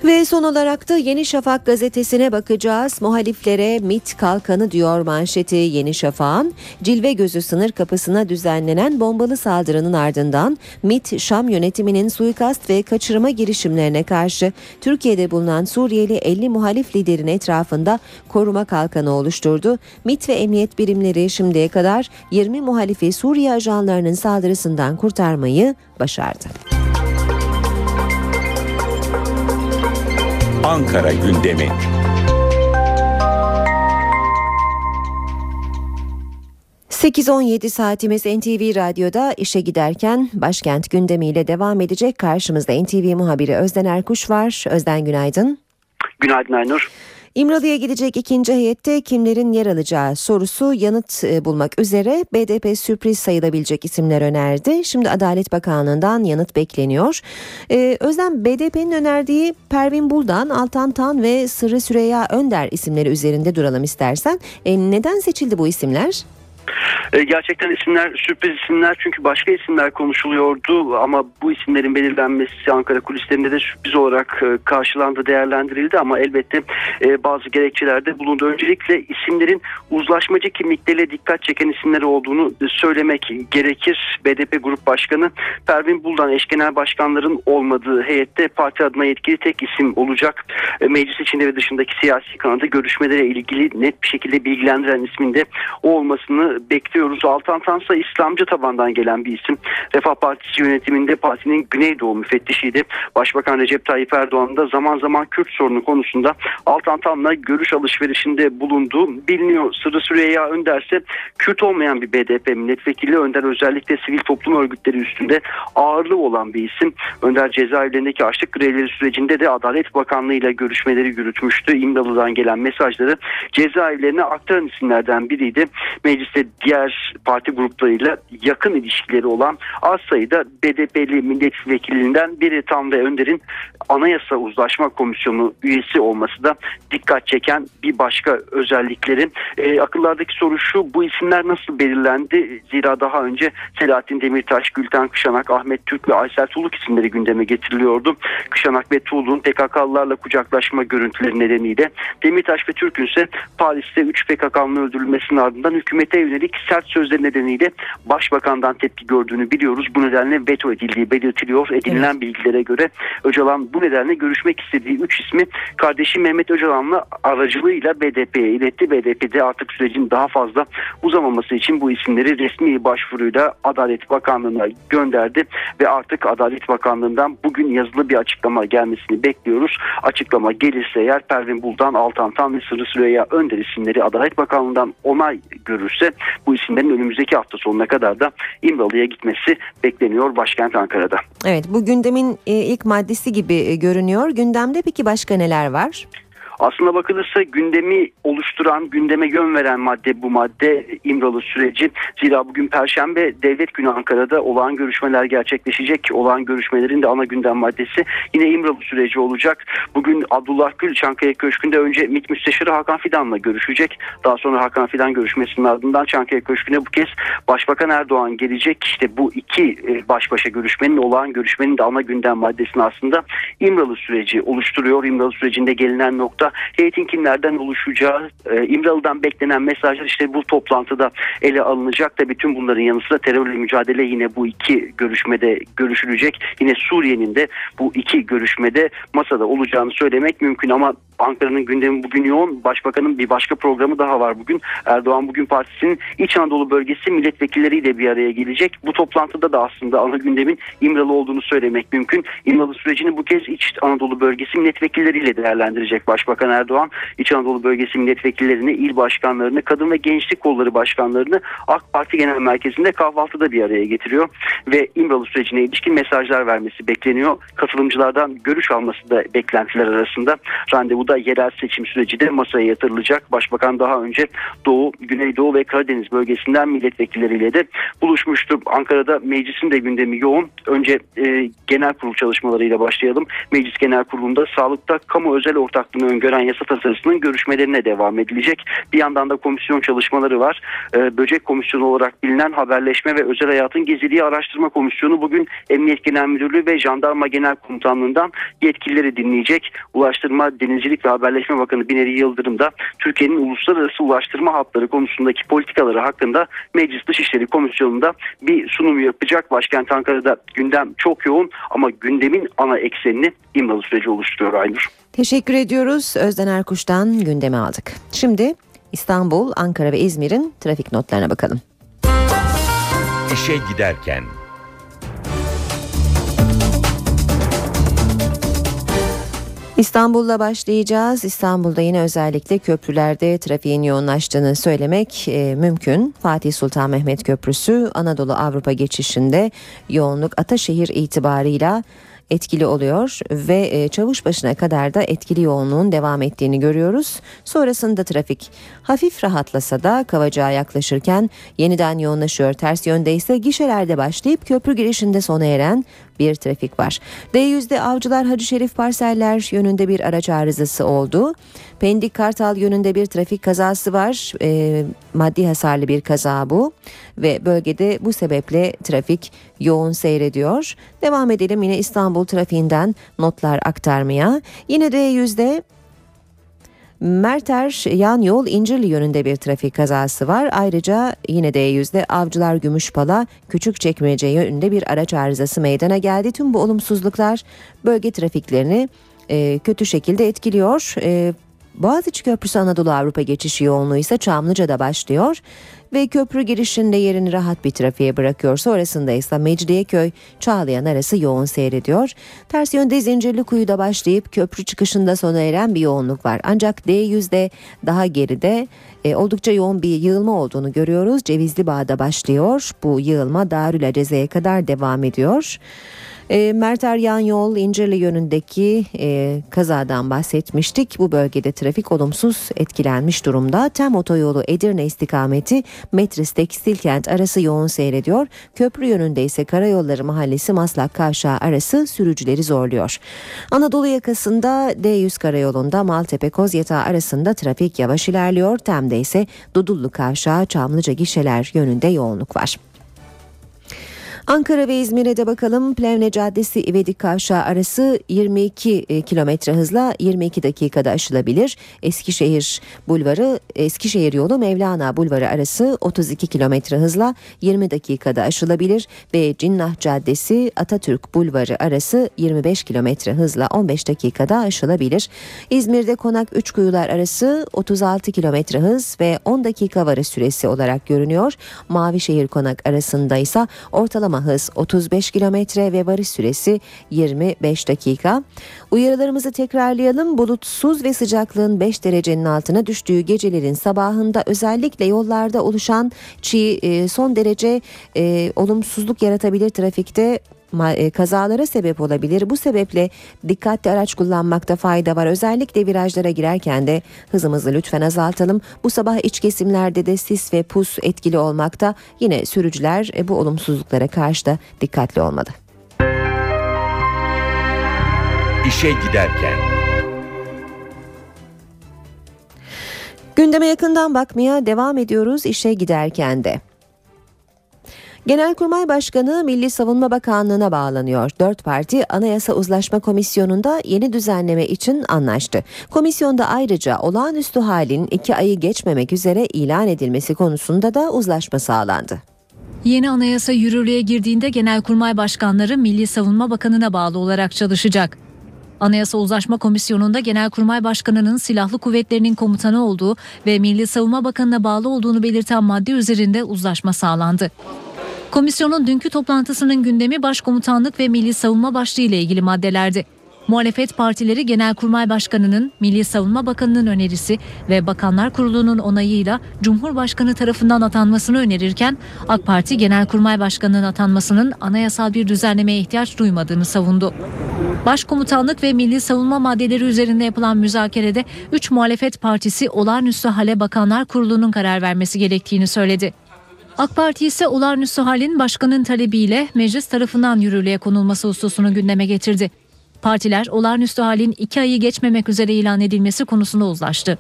Ve son olarak da Yeni Şafak gazetesine bakacağız. Muhaliflere MIT kalkanı diyor manşeti Yeni Şafak'ın. Cilve gözü sınır kapısına düzenlenen bombalı saldırının ardından MIT Şam yönetiminin suikast ve kaçırma girişimlerine karşı Türkiye'de bulunan Suriyeli 50 muhalif liderin etrafında koruma kalkanı oluşturdu. MIT ve emniyet birimleri şimdiye kadar 20 muhalifi Suriye ajanlarının saldırısından kurtarmayı başardı. Ankara gündemi. ...8-17 saatimiz NTV Radyo'da işe giderken başkent gündemiyle devam edecek. Karşımızda NTV muhabiri Özden Erkuş var. Özden günaydın. Günaydın Aynur. İmralı'ya gidecek ikinci heyette kimlerin yer alacağı sorusu yanıt e, bulmak üzere BDP sürpriz sayılabilecek isimler önerdi. Şimdi Adalet Bakanlığı'ndan yanıt bekleniyor. Ee, Özlem BDP'nin önerdiği Pervin Buldan, Altan Tan ve Sırrı Süreyya Önder isimleri üzerinde duralım istersen. E, neden seçildi bu isimler? E, gerçekten isimler sürpriz isimler çünkü başka isimler konuşuluyordu ama bu isimlerin belirlenmesi Ankara kulislerinde de sürpriz olarak e, karşılandı, değerlendirildi ama elbette e, bazı gerekçelerde bulundu. Öncelikle isimlerin uzlaşmacı kimlikleriyle dikkat çeken isimler olduğunu söylemek gerekir. BDP Grup Başkanı Pervin Buldan eş genel başkanların olmadığı heyette parti adına yetkili tek isim olacak. Meclis içinde ve dışındaki siyasi kanadı görüşmelere ilgili net bir şekilde bilgilendiren ismin de o olmasını bekliyoruz. Altan Tansa İslamcı tabandan gelen bir isim. Refah Partisi yönetiminde partinin Güneydoğu müfettişiydi. Başbakan Recep Tayyip Erdoğan da zaman zaman Kürt sorunu konusunda Altan Tan'la görüş alışverişinde bulunduğu biliniyor. Sırrı Süreyya Önder ise Kürt olmayan bir BDP milletvekili. Önder özellikle sivil toplum örgütleri üstünde ağırlığı olan bir isim. Önder cezaevlerindeki açlık grevleri sürecinde de Adalet Bakanlığı ile görüşmeleri yürütmüştü. İmralı'dan gelen mesajları cezaevlerine aktaran isimlerden biriydi. Mecliste diğer parti gruplarıyla yakın ilişkileri olan az sayıda BDP'li milletvekilinden biri Tam ve Önder'in Anayasa Uzlaşma Komisyonu üyesi olması da dikkat çeken bir başka özellikleri. E, akıllardaki soru şu bu isimler nasıl belirlendi? Zira daha önce Selahattin Demirtaş, Gülten Kışanak, Ahmet Türk ve Aysel Tuğluk isimleri gündeme getiriliyordu. Kışanak ve Tuğluk'un PKK'lılarla kucaklaşma görüntüleri nedeniyle Demirtaş ve Türk'ün ise Paris'te 3 PKK'nın öldürülmesinin ardından hükümete yönelik sert sözler nedeniyle başbakandan tepki gördüğünü biliyoruz. Bu nedenle veto edildiği belirtiliyor. Edinilen bilgilere göre Öcalan bu nedenle görüşmek istediği 3 ismi kardeşi Mehmet Öcalan'la aracılığıyla BDP'ye iletti. BDP'de artık sürecin daha fazla uzamaması için bu isimleri resmi başvuruyla Adalet Bakanlığı'na gönderdi ve artık Adalet Bakanlığı'ndan bugün yazılı bir açıklama gelmesini bekliyoruz. Açıklama gelirse eğer Pervin Buldan, Altan Tan ve Sırrı Süreyya Önder isimleri Adalet Bakanlığı'ndan onay görürse bu isimlerin önümüzdeki hafta sonuna kadar da İmralı'ya gitmesi bekleniyor başkent Ankara'da. Evet bu gündemin e, ilk maddesi gibi e, görünüyor. Gündemde peki başka neler var? Aslına bakılırsa gündemi oluşturan, gündeme yön veren madde bu madde İmralı süreci. Zira bugün Perşembe Devlet Günü Ankara'da olağan görüşmeler gerçekleşecek. Olağan görüşmelerin de ana gündem maddesi yine İmralı süreci olacak. Bugün Abdullah Gül Çankaya Köşkü'nde önce MİT Müsteşarı Hakan Fidan'la görüşecek. Daha sonra Hakan Fidan görüşmesinin ardından Çankaya Köşkü'ne bu kez Başbakan Erdoğan gelecek. İşte bu iki e, baş başa görüşmenin, olağan görüşmenin de ana gündem maddesini aslında İmralı süreci oluşturuyor. İmralı sürecinde gelinen nokta heyetin kimlerden oluşacağı, e, İmralı'dan beklenen mesajlar işte bu toplantıda ele alınacak. Tabii bütün bunların yanı sıra terörle mücadele yine bu iki görüşmede görüşülecek. Yine Suriye'nin de bu iki görüşmede masada olacağını söylemek mümkün ama Ankara'nın gündemi bugün yoğun. Başbakanın bir başka programı daha var bugün. Erdoğan bugün partisinin İç Anadolu bölgesi milletvekilleriyle bir araya gelecek. Bu toplantıda da aslında ana gündemin İmralı olduğunu söylemek mümkün. İmralı sürecini bu kez İç Anadolu bölgesi milletvekilleriyle değerlendirecek Başbakan Erdoğan. İç Anadolu bölgesi milletvekillerini, il başkanlarını, kadın ve gençlik kolları başkanlarını AK Parti Genel Merkezi'nde kahvaltıda bir araya getiriyor. Ve İmralı sürecine ilişkin mesajlar vermesi bekleniyor. Katılımcılardan görüş alması da beklentiler arasında. Randevu da yerel seçim süreci de masaya yatırılacak. Başbakan daha önce Doğu, Güneydoğu ve Karadeniz bölgesinden milletvekilleriyle de buluşmuştu. Ankara'da meclisin de gündemi yoğun. Önce e, genel kurul çalışmalarıyla başlayalım. Meclis Genel Kurulu'nda sağlıkta kamu özel ortaklığını öngören yasa tasarısının görüşmelerine devam edilecek. Bir yandan da komisyon çalışmaları var. E, Böcek Komisyonu olarak bilinen haberleşme ve özel hayatın geziliği araştırma komisyonu bugün Emniyet Genel Müdürlüğü ve Jandarma Genel Komutanlığı'ndan yetkilileri dinleyecek. Ulaştırma, Denizcilik ve Haberleşme Bakanı Binali Yıldırım da Türkiye'nin uluslararası ulaştırma hatları konusundaki politikaları hakkında Meclis Dışişleri Komisyonu'nda bir sunum yapacak. Başkent Ankara'da gündem çok yoğun ama gündemin ana eksenini İmralı süreci oluşturuyor Aynur. Teşekkür ediyoruz. Özden Erkuş'tan gündeme aldık. Şimdi İstanbul, Ankara ve İzmir'in trafik notlarına bakalım. İşe giderken İstanbul'la başlayacağız. İstanbul'da yine özellikle köprülerde trafiğin yoğunlaştığını söylemek e, mümkün. Fatih Sultan Mehmet Köprüsü Anadolu Avrupa geçişinde yoğunluk Ataşehir itibarıyla etkili oluyor ve e, Çavuşbaşı'na kadar da etkili yoğunluğun devam ettiğini görüyoruz. Sonrasında trafik hafif rahatlasa da Kavacığa yaklaşırken yeniden yoğunlaşıyor. Ters yönde ise gişelerde başlayıp köprü girişinde sona eren bir trafik var. D100'de Avcılar Hacı Şerif parseller yönünde bir araç arızası oldu. Pendik Kartal yönünde bir trafik kazası var. E, maddi hasarlı bir kaza bu ve bölgede bu sebeple trafik yoğun seyrediyor. Devam edelim yine İstanbul trafiğinden notlar aktarmaya. Yine D100'de Merter yan yol İncirli yönünde bir trafik kazası var. Ayrıca yine D100'de Avcılar Gümüşpala Küçükçekmece yönünde bir araç arızası meydana geldi. Tüm bu olumsuzluklar bölge trafiklerini e, kötü şekilde etkiliyor. E, Boğaziçi Köprüsü Anadolu Avrupa geçişi yoğunluğu ise Çamlıca'da başlıyor ve köprü girişinde yerini rahat bir trafiğe bırakıyor. Sonrasında ise Mecidiyeköy Çağlayan arası yoğun seyrediyor. Ters yönde Zincirlikuyu'da başlayıp köprü çıkışında sona eren bir yoğunluk var. Ancak D100'de daha geride e, oldukça yoğun bir yığılma olduğunu görüyoruz. Cevizli Bağ'da başlıyor. Bu yığılma Darül Aceze'ye kadar devam ediyor. E, Mert Eryan Yol İncirli yönündeki e, kazadan bahsetmiştik. Bu bölgede trafik olumsuz etkilenmiş durumda. Tem otoyolu Edirne istikameti Metris Tekstil Kent arası yoğun seyrediyor. Köprü yönünde ise Karayolları Mahallesi Maslak Kavşağı arası sürücüleri zorluyor. Anadolu yakasında D100 karayolunda Maltepe Kozyatağı arasında trafik yavaş ilerliyor. Tem'de ise Dudullu Kavşağı Çamlıca gişeler yönünde yoğunluk var. Ankara ve İzmir'e de bakalım. Plevne Caddesi İvedik Kavşağı arası 22 e, kilometre hızla 22 dakikada aşılabilir. Eskişehir Bulvarı, Eskişehir yolu Mevlana Bulvarı arası 32 kilometre hızla 20 dakikada aşılabilir ve Cinnah Caddesi Atatürk Bulvarı arası 25 kilometre hızla 15 dakikada aşılabilir. İzmir'de Konak Üçkuyular arası 36 kilometre hız ve 10 dakika varış süresi olarak görünüyor. Mavişehir Konak arasında ise ortalama hız 35 kilometre ve varış süresi 25 dakika. Uyarılarımızı tekrarlayalım. Bulutsuz ve sıcaklığın 5 derecenin altına düştüğü gecelerin sabahında özellikle yollarda oluşan çiğ e, son derece e, olumsuzluk yaratabilir trafikte kazalara sebep olabilir. Bu sebeple dikkatli araç kullanmakta fayda var. Özellikle virajlara girerken de hızımızı lütfen azaltalım. Bu sabah iç kesimlerde de sis ve pus etkili olmakta. Yine sürücüler e, bu olumsuzluklara karşı da dikkatli olmalı. İşe giderken. Gündeme yakından bakmaya devam ediyoruz işe giderken de. Genelkurmay Başkanı Milli Savunma Bakanlığı'na bağlanıyor. Dört parti Anayasa Uzlaşma Komisyonu'nda yeni düzenleme için anlaştı. Komisyonda ayrıca olağanüstü halin iki ayı geçmemek üzere ilan edilmesi konusunda da uzlaşma sağlandı. Yeni anayasa yürürlüğe girdiğinde Genelkurmay Başkanları Milli Savunma Bakanı'na bağlı olarak çalışacak. Anayasa Uzlaşma Komisyonu'nda Genelkurmay Başkanı'nın silahlı kuvvetlerinin komutanı olduğu ve Milli Savunma Bakanı'na bağlı olduğunu belirten madde üzerinde uzlaşma sağlandı. Komisyonun dünkü toplantısının gündemi Başkomutanlık ve Milli Savunma Başlığı ile ilgili maddelerdi. Muhalefet partileri Genelkurmay Başkanı'nın, Milli Savunma Bakanı'nın önerisi ve Bakanlar Kurulu'nun onayıyla Cumhurbaşkanı tarafından atanmasını önerirken AK Parti Genelkurmay Başkanı'nın atanmasının anayasal bir düzenlemeye ihtiyaç duymadığını savundu. Başkomutanlık ve Milli Savunma maddeleri üzerinde yapılan müzakerede 3 muhalefet partisi olağanüstü hale Bakanlar Kurulu'nun karar vermesi gerektiğini söyledi. AK Parti ise olağanüstü halin başkanın talebiyle meclis tarafından yürürlüğe konulması hususunu gündeme getirdi. Partiler olağanüstü halin iki ayı geçmemek üzere ilan edilmesi konusunda uzlaştı.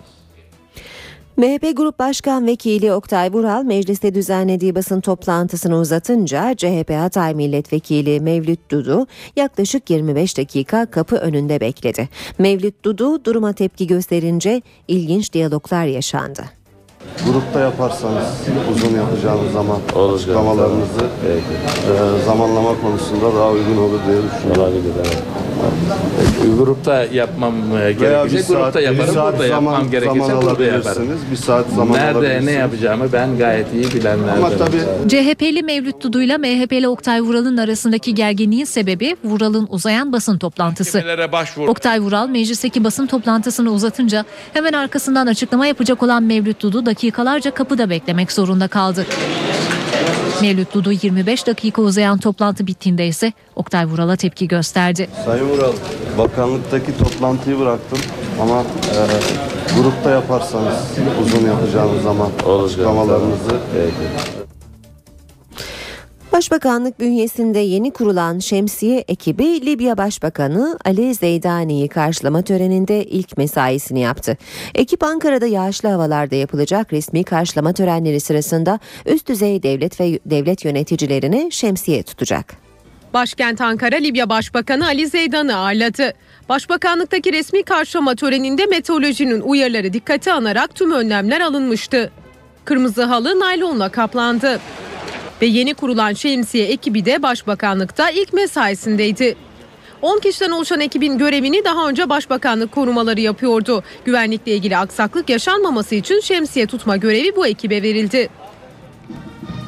MHP Grup Başkan Vekili Oktay Vural mecliste düzenlediği basın toplantısını uzatınca CHP Hatay Milletvekili Mevlüt Dudu yaklaşık 25 dakika kapı önünde bekledi. Mevlüt Dudu duruma tepki gösterince ilginç diyaloglar yaşandı. Grupta yaparsanız uzun yapacağınız zaman açıklamalarınızı e, zamanlama konusunda daha uygun olur diye düşünüyorum. Olabilir evet. Grupta yapmam e, gerekirse grupta yaparım. Burada yapmam gerekirse burada yaparım. Bir saat zaman Nerede ne yapacağımı ben gayet iyi bilenlerdenim. Ama tabii CHP'li Mevlüt Dudu ile MHP'li Oktay Vural'ın arasındaki gerginliğin sebebi Vural'ın uzayan basın toplantısı. Oktay Vural meclisteki basın toplantısını uzatınca hemen arkasından açıklama yapacak olan Mevlüt Dudu dakikalarca kapıda beklemek zorunda kaldı. Dudu 25 dakika uzayan toplantı bittiğinde ise Oktay Vural'a tepki gösterdi. Sayın Vural, bakanlıktaki toplantıyı bıraktım ama e, grupta yaparsanız uzun yapacağınız zaman açıklamalarınızı Başbakanlık bünyesinde yeni kurulan Şemsiye ekibi Libya Başbakanı Ali Zeydani'yi karşılama töreninde ilk mesaisini yaptı. Ekip Ankara'da yağışlı havalarda yapılacak resmi karşılama törenleri sırasında üst düzey devlet ve devlet yöneticilerini şemsiye tutacak. Başkent Ankara Libya Başbakanı Ali Zeydan'ı ağırladı. Başbakanlıktaki resmi karşılama töreninde meteorolojinin uyarıları dikkate alınarak tüm önlemler alınmıştı. Kırmızı halı naylonla kaplandı. Ve yeni kurulan şemsiye ekibi de başbakanlıkta ilk mesaisindeydi. 10 kişiden oluşan ekibin görevini daha önce başbakanlık korumaları yapıyordu. Güvenlikle ilgili aksaklık yaşanmaması için şemsiye tutma görevi bu ekibe verildi.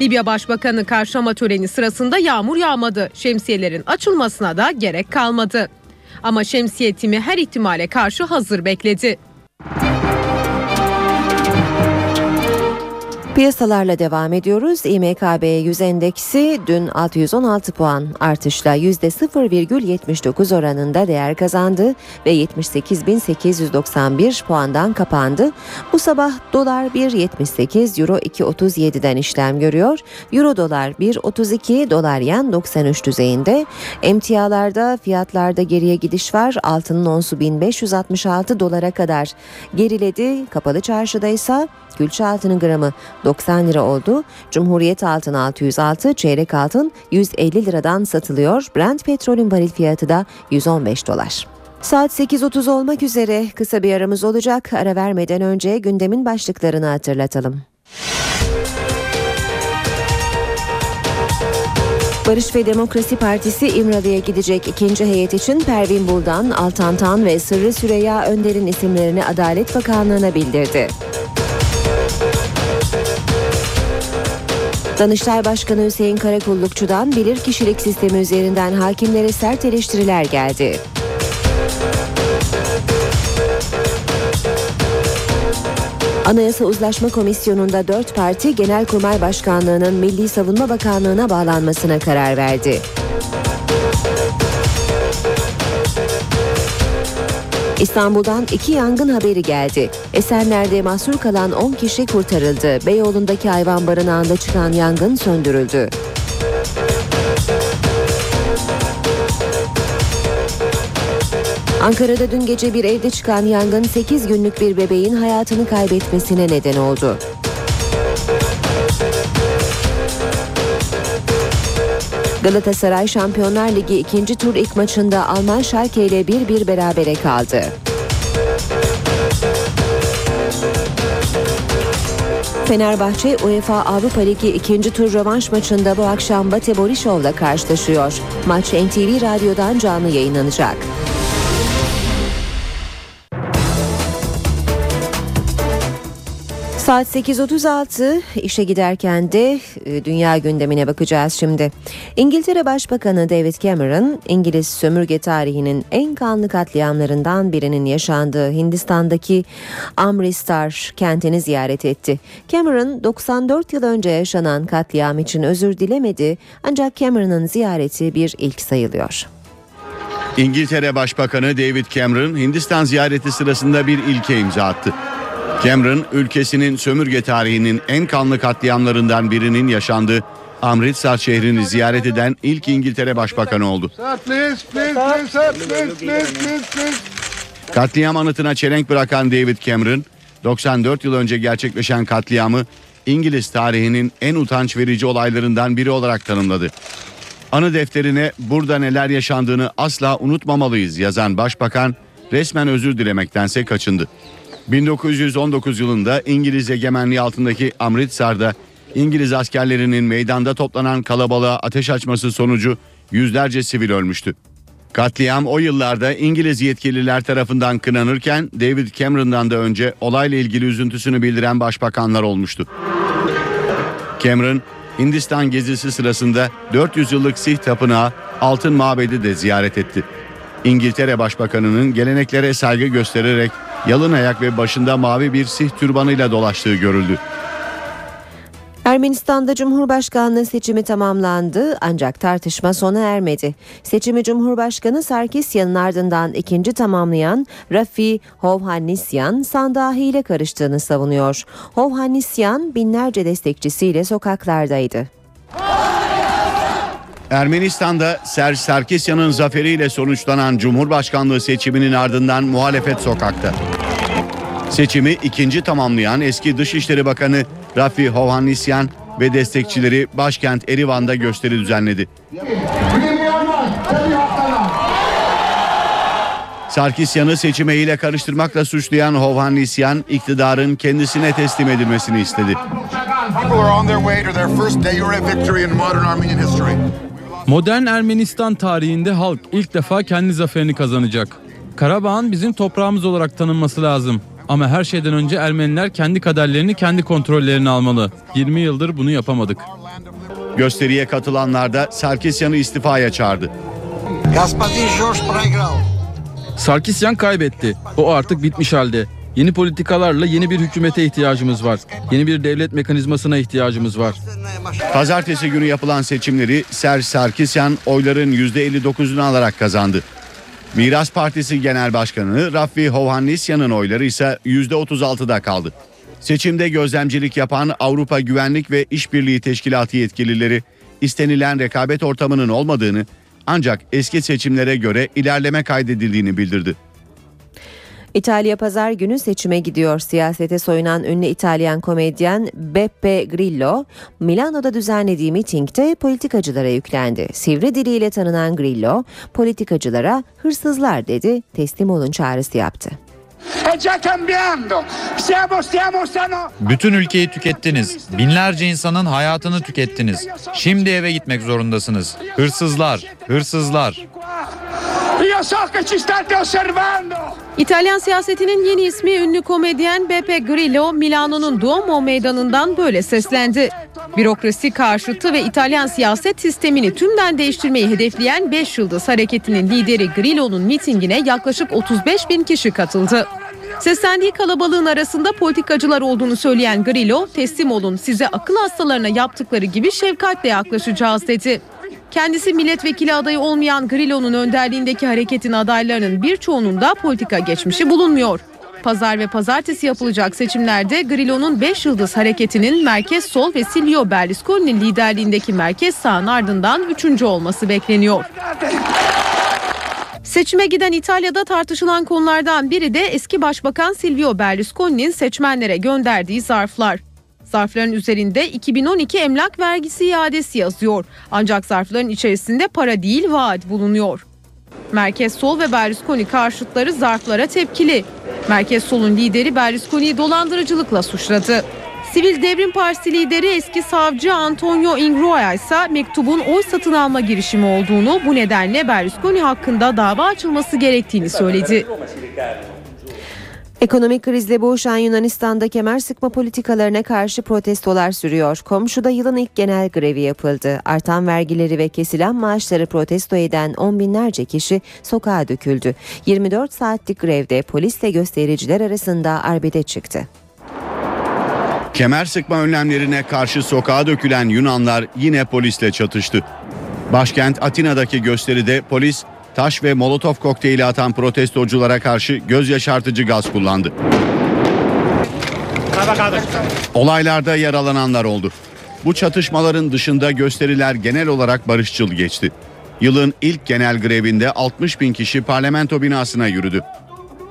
Libya Başbakanı karşılama töreni sırasında yağmur yağmadı. Şemsiyelerin açılmasına da gerek kalmadı. Ama şemsiye timi her ihtimale karşı hazır bekledi. Piyasalarla devam ediyoruz. İMKB 100 endeksi dün 616 puan artışla %0,79 oranında değer kazandı ve 78.891 puandan kapandı. Bu sabah dolar 1.78, euro 2.37'den işlem görüyor. Euro dolar 1.32, dolar yen 93 düzeyinde. Emtialarda fiyatlarda geriye gidiş var. Altının onsu 1566 dolara kadar geriledi. Kapalı çarşıda ise külçe altının gramı 90 lira oldu. Cumhuriyet altın 606, çeyrek altın 150 liradan satılıyor. Brent petrolün varil fiyatı da 115 dolar. Saat 8.30 olmak üzere kısa bir aramız olacak. Ara vermeden önce gündemin başlıklarını hatırlatalım. Barış ve Demokrasi Partisi İmralı'ya gidecek ikinci heyet için Pervin Buldan, Altan Tan ve Sırrı Süreyya Önder'in isimlerini Adalet Bakanlığı'na bildirdi. Danıştay Başkanı Hüseyin Karakullukçu'dan bilirkişilik sistemi üzerinden hakimlere sert eleştiriler geldi. Anayasa Uzlaşma Komisyonu'nda dört parti Genelkurmay Başkanlığı'nın Milli Savunma Bakanlığı'na bağlanmasına karar verdi. İstanbul'dan iki yangın haberi geldi. Esenler'de mahsur kalan 10 kişi kurtarıldı. Beyoğlu'ndaki hayvan barınağında çıkan yangın söndürüldü. Ankara'da dün gece bir evde çıkan yangın 8 günlük bir bebeğin hayatını kaybetmesine neden oldu. Galatasaray Şampiyonlar Ligi ikinci tur ilk maçında Alman Schalke ile 1-1 berabere kaldı. Fenerbahçe UEFA Avrupa Ligi ikinci tur rövanş maçında bu akşam Bate Borisov'la karşılaşıyor. Maç NTV Radyo'dan canlı yayınlanacak. Saat 8.36 işe giderken de e, dünya gündemine bakacağız şimdi. İngiltere Başbakanı David Cameron, İngiliz sömürge tarihinin en kanlı katliamlarından birinin yaşandığı Hindistan'daki Amritsar kentini ziyaret etti. Cameron 94 yıl önce yaşanan katliam için özür dilemedi ancak Cameron'ın ziyareti bir ilk sayılıyor. İngiltere Başbakanı David Cameron Hindistan ziyareti sırasında bir ilke imza attı. Cameron ülkesinin sömürge tarihinin en kanlı katliamlarından birinin yaşandığı Amritsar şehrini ziyaret eden ilk İngiltere Başbakanı oldu. Katliam anıtına çelenk bırakan David Cameron 94 yıl önce gerçekleşen katliamı İngiliz tarihinin en utanç verici olaylarından biri olarak tanımladı. Anı defterine burada neler yaşandığını asla unutmamalıyız yazan başbakan resmen özür dilemektense kaçındı. 1919 yılında İngiliz egemenliği altındaki Amritsar'da İngiliz askerlerinin meydanda toplanan kalabalığa ateş açması sonucu yüzlerce sivil ölmüştü. Katliam o yıllarda İngiliz yetkililer tarafından kınanırken David Cameron'dan da önce olayla ilgili üzüntüsünü bildiren başbakanlar olmuştu. Cameron Hindistan gezisi sırasında 400 yıllık Sih tapınağı Altın Mabedi de ziyaret etti. İngiltere Başbakanı'nın geleneklere saygı göstererek yalın ayak ve başında mavi bir sih türbanıyla dolaştığı görüldü. Ermenistan'da Cumhurbaşkanlığı seçimi tamamlandı ancak tartışma sona ermedi. Seçimi Cumhurbaşkanı Sarkisyan'ın ardından ikinci tamamlayan Rafi Hovhannisyan sandığa hile karıştığını savunuyor. Hovhannisyan binlerce destekçisiyle sokaklardaydı. Ermenistan'da Serj Sarkisyan'ın zaferiyle sonuçlanan Cumhurbaşkanlığı seçiminin ardından muhalefet sokakta. Seçimi ikinci tamamlayan eski Dışişleri Bakanı Rafi Hovhannisyan ve destekçileri başkent Erivan'da gösteri düzenledi. Sarkisyan'ı seçime ile karıştırmakla suçlayan Hovhannisyan iktidarın kendisine teslim edilmesini istedi. Modern Ermenistan tarihinde halk ilk defa kendi zaferini kazanacak. Karabağ'ın bizim toprağımız olarak tanınması lazım. Ama her şeyden önce Ermeniler kendi kaderlerini kendi kontrollerine almalı. 20 yıldır bunu yapamadık. Gösteriye katılanlar da Sarkisyan'ı istifaya çağırdı. Sarkisyan kaybetti. O artık bitmiş halde. Yeni politikalarla yeni bir hükümete ihtiyacımız var. Yeni bir devlet mekanizmasına ihtiyacımız var. Pazartesi günü yapılan seçimleri Serj Sarkisyan oyların %59'unu alarak kazandı. Miras Partisi Genel Başkanı Rafi Hovhannisyan'ın oyları ise %36'da kaldı. Seçimde gözlemcilik yapan Avrupa Güvenlik ve İşbirliği Teşkilatı yetkilileri istenilen rekabet ortamının olmadığını ancak eski seçimlere göre ilerleme kaydedildiğini bildirdi. İtalya pazar günü seçime gidiyor. Siyasete soyunan ünlü İtalyan komedyen Beppe Grillo, Milano'da düzenlediği mitingde politikacılara yüklendi. Sivri diliyle tanınan Grillo, politikacılara hırsızlar dedi, teslim olun çağrısı yaptı. Bütün ülkeyi tükettiniz. Binlerce insanın hayatını tükettiniz. Şimdi eve gitmek zorundasınız. Hırsızlar, hırsızlar. İtalyan siyasetinin yeni ismi ünlü komedyen Beppe Grillo, Milano'nun Duomo meydanından böyle seslendi. Bürokrasi karşıtı ve İtalyan siyaset sistemini tümden değiştirmeyi hedefleyen 5 Yıldız Hareketi'nin lideri Grillo'nun mitingine yaklaşık 35 bin kişi katıldı. Seslendiği kalabalığın arasında politikacılar olduğunu söyleyen Grillo, teslim olun size akıl hastalarına yaptıkları gibi şefkatle yaklaşacağız dedi. Kendisi milletvekili adayı olmayan Grillo'nun önderliğindeki hareketin adaylarının birçoğunun da politika geçmişi bulunmuyor. Pazar ve pazartesi yapılacak seçimlerde Grillo'nun 5 Yıldız Hareketi'nin Merkez Sol ve Silvio Berlusconi'nin liderliğindeki Merkez Sağ'ın ardından 3. olması bekleniyor. Seçime giden İtalya'da tartışılan konulardan biri de eski başbakan Silvio Berlusconi'nin seçmenlere gönderdiği zarflar. Zarfların üzerinde 2012 emlak vergisi iadesi yazıyor. Ancak zarfların içerisinde para değil vaat bulunuyor. Merkez Sol ve Berlusconi karşıtları zarflara tepkili. Merkez Sol'un lideri Berlusconi'yi dolandırıcılıkla suçladı. Sivil Devrim Partisi lideri eski savcı Antonio Ingroia ise mektubun oy satın alma girişimi olduğunu bu nedenle Berlusconi hakkında dava açılması gerektiğini söyledi. Ekonomik krizle boğuşan Yunanistan'da kemer sıkma politikalarına karşı protestolar sürüyor. Komşuda yılın ilk genel grevi yapıldı. Artan vergileri ve kesilen maaşları protesto eden on binlerce kişi sokağa döküldü. 24 saatlik grevde polisle göstericiler arasında arbede çıktı. Kemer sıkma önlemlerine karşı sokağa dökülen Yunanlar yine polisle çatıştı. Başkent Atina'daki gösteride polis taş ve molotof kokteyli atan protestoculara karşı göz yaşartıcı gaz kullandı. Olaylarda yaralananlar oldu. Bu çatışmaların dışında gösteriler genel olarak barışçıl geçti. Yılın ilk genel grevinde 60 bin kişi parlamento binasına yürüdü.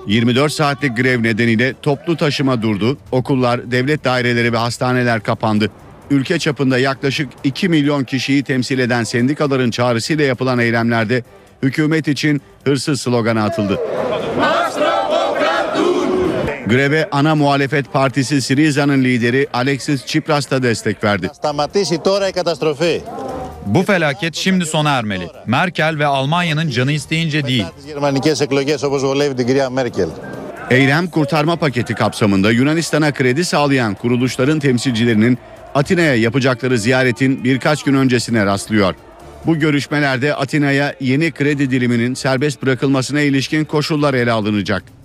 24 saatlik grev nedeniyle toplu taşıma durdu, okullar, devlet daireleri ve hastaneler kapandı. Ülke çapında yaklaşık 2 milyon kişiyi temsil eden sendikaların çağrısıyla yapılan eylemlerde hükümet için hırsız sloganı atıldı. Greve ana muhalefet partisi Siriza'nın lideri Alexis Tsipras da destek verdi. Bu felaket şimdi sona ermeli. Merkel ve Almanya'nın canı isteyince değil. Eylem kurtarma paketi kapsamında Yunanistan'a kredi sağlayan kuruluşların temsilcilerinin Atina'ya yapacakları ziyaretin birkaç gün öncesine rastlıyor. Bu görüşmelerde Atina'ya yeni kredi diliminin serbest bırakılmasına ilişkin koşullar ele alınacak.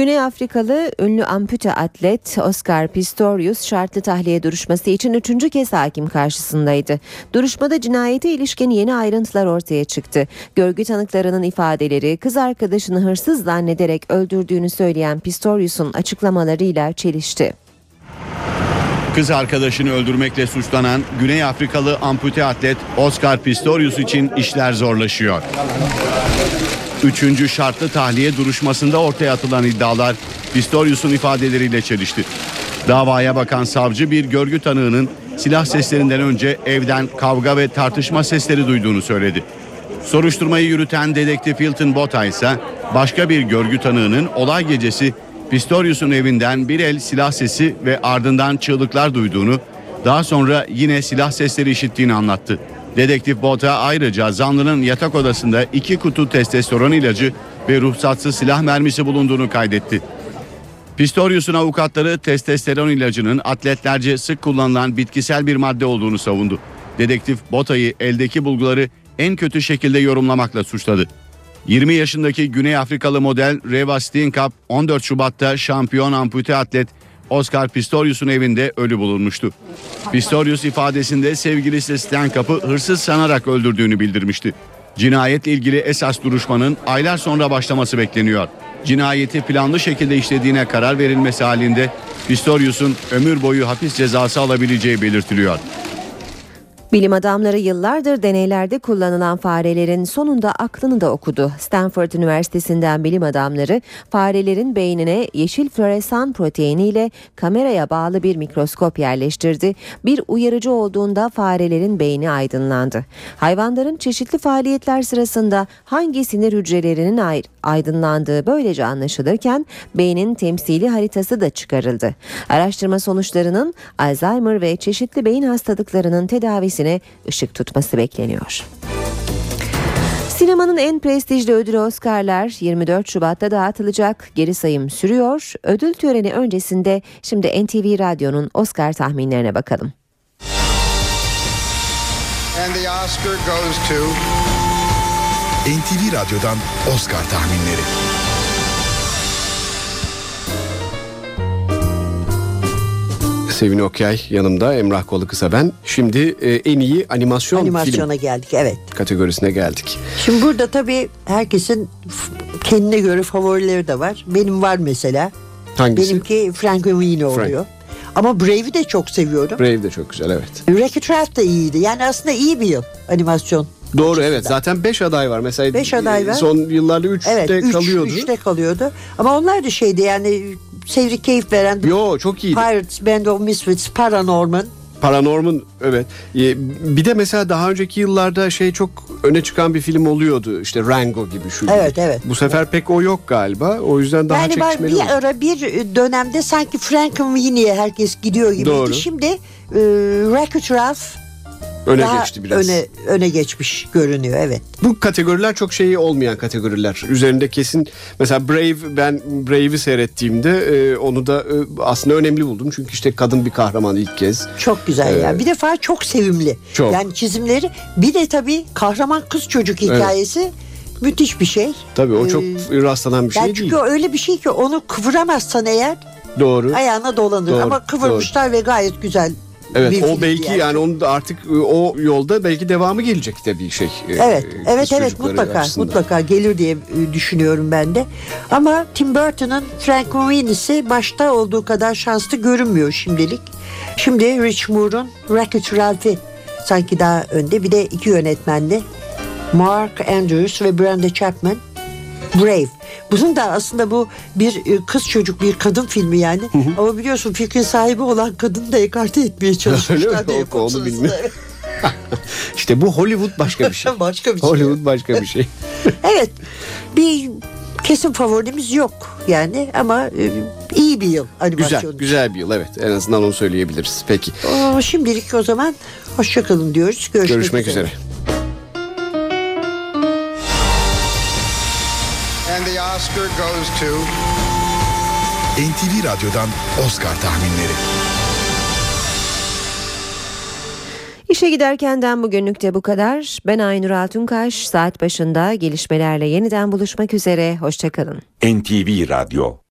Güney Afrikalı ünlü ampute atlet Oscar Pistorius şartlı tahliye duruşması için üçüncü kez hakim karşısındaydı. Duruşmada cinayete ilişkin yeni ayrıntılar ortaya çıktı. Görgü tanıklarının ifadeleri kız arkadaşını hırsız zannederek öldürdüğünü söyleyen Pistorius'un açıklamalarıyla çelişti. Kız arkadaşını öldürmekle suçlanan Güney Afrikalı ampute atlet Oscar Pistorius için işler zorlaşıyor. Üçüncü şartlı tahliye duruşmasında ortaya atılan iddialar Pistorius'un ifadeleriyle çelişti. Davaya bakan savcı bir görgü tanığının silah seslerinden önce evden kavga ve tartışma sesleri duyduğunu söyledi. Soruşturmayı yürüten dedektif Hilton Bota ise başka bir görgü tanığının olay gecesi Pistorius'un evinden bir el silah sesi ve ardından çığlıklar duyduğunu, daha sonra yine silah sesleri işittiğini anlattı. Dedektif Bota ayrıca zanlının yatak odasında iki kutu testosteron ilacı ve ruhsatsız silah mermisi bulunduğunu kaydetti. Pistorius'un avukatları testosteron ilacının atletlerce sık kullanılan bitkisel bir madde olduğunu savundu. Dedektif Bota'yı eldeki bulguları en kötü şekilde yorumlamakla suçladı. 20 yaşındaki Güney Afrikalı model Reva Steenkamp 14 Şubat'ta şampiyon ampute atlet Oscar Pistorius'un evinde ölü bulunmuştu. Pistorius ifadesinde sevgilisi Steenkamp'ı hırsız sanarak öldürdüğünü bildirmişti. Cinayetle ilgili esas duruşmanın aylar sonra başlaması bekleniyor. Cinayeti planlı şekilde işlediğine karar verilmesi halinde Pistorius'un ömür boyu hapis cezası alabileceği belirtiliyor. Bilim adamları yıllardır deneylerde kullanılan farelerin sonunda aklını da okudu. Stanford Üniversitesi'nden bilim adamları farelerin beynine yeşil floresan proteiniyle kameraya bağlı bir mikroskop yerleştirdi. Bir uyarıcı olduğunda farelerin beyni aydınlandı. Hayvanların çeşitli faaliyetler sırasında hangi sinir hücrelerinin aydınlandığı böylece anlaşılırken beynin temsili haritası da çıkarıldı. Araştırma sonuçlarının Alzheimer ve çeşitli beyin hastalıklarının tedavisi ışık tutması bekleniyor. Sinemanın en prestijli ödülü Oscar'lar 24 Şubat'ta dağıtılacak. Geri sayım sürüyor. Ödül töreni öncesinde şimdi NTV Radyo'nun Oscar tahminlerine bakalım. And the Oscar goes to NTV Radyo'dan Oscar tahminleri. Sevin Okyay yanımda Emrah Kolu Kısa ben. Şimdi e, en iyi animasyon Animasyona film geldik evet. kategorisine geldik. Şimdi burada tabii herkesin kendine göre favorileri de var. Benim var mesela. Hangisi? Benimki Frankenweenie Frank. oluyor. Ama Brave'i de çok seviyorum. Brave de çok güzel evet. Wreck-It Ralph da iyiydi. Yani aslında iyi bir yıl animasyon. Doğru evet zaten 5 aday var. Mesela Beş aday var. son yıllarda 3'te Evet, üç, kalıyordu. üçte kalıyordu. Ama onlar da şeydi yani sevdik keyif veren. Yo çok iyiydi. Pirates, Band of Misfits, Paranorman. Paranorman evet. E, Bir de mesela daha önceki yıllarda şey çok öne çıkan bir film oluyordu. İşte Rango gibi şu gibi. Evet, evet. Bu sefer pek o yok galiba. O yüzden daha yani çekişmeli bir oldu. ara bir dönemde sanki Frankenweenie'ye herkes gidiyor gibiydi. Doğru. Şimdi e, Wreck-It Ralph Öne daha geçti biraz. Öne, öne geçmiş görünüyor evet. Bu kategoriler çok şeyi olmayan kategoriler. Üzerinde kesin mesela Brave ben Brave'i seyrettiğimde e, onu da e, aslında önemli buldum. Çünkü işte kadın bir kahraman ilk kez. Çok güzel Evet. ya. Bir defa çok sevimli. Çok. Yani çizimleri bir de tabii kahraman kız çocuk Evet. hikayesi müthiş bir şey. Tabii o çok Ee, rastlanan bir şey yani değil. çünkü o öyle bir şey ki onu kıvıramazsan eğer Doğru. ayağına dolanır Doğru, ama kıvırmışlar ve gayet güzel Evet bir o belki yani. onun da artık e, o yolda belki devamı gelecek de bir şey. e, Evet, kız evet, evet mutlaka, açısından. mutlaka gelir diye e, düşünüyorum ben de. Ama Tim Burton'ın Frankenweenie'si başta olduğu kadar şanslı görünmüyor şimdilik. Şimdi Rich Moore'un Wreck-It Ralph'i sanki daha önde. Bir de iki yönetmenli Mark Andrews ve Brenda Chapman. Brave. Bunun da aslında bu bir e, kız çocuk bir kadın filmi yani. Ama biliyorsun fikrin sahibi olan kadını da ekarte etmeye Öyle çalışmışlar. mi? diye Yok, onu bilmiyorum. İşte bu Hollywood başka bir şey. başka bir şey. Hollywood başka bir şey. Evet. Bir kesin favorimiz yok yani ama e, iyi bir yıl animasyon. Güzel, güzel bir yıl evet. En azından onu söyleyebiliriz. Peki. O, şimdilik o zaman hoşçakalın diyoruz. Görüşmek, Görüşmek üzere. And Oscar goes to NTV Radyo'dan Oscar tahminleri. İşe giderkenden bugünlük de bu kadar. Ben Aynur Altunkaş. Saat başında gelişmelerle yeniden buluşmak üzere. Hoşçakalın. NTV Radyo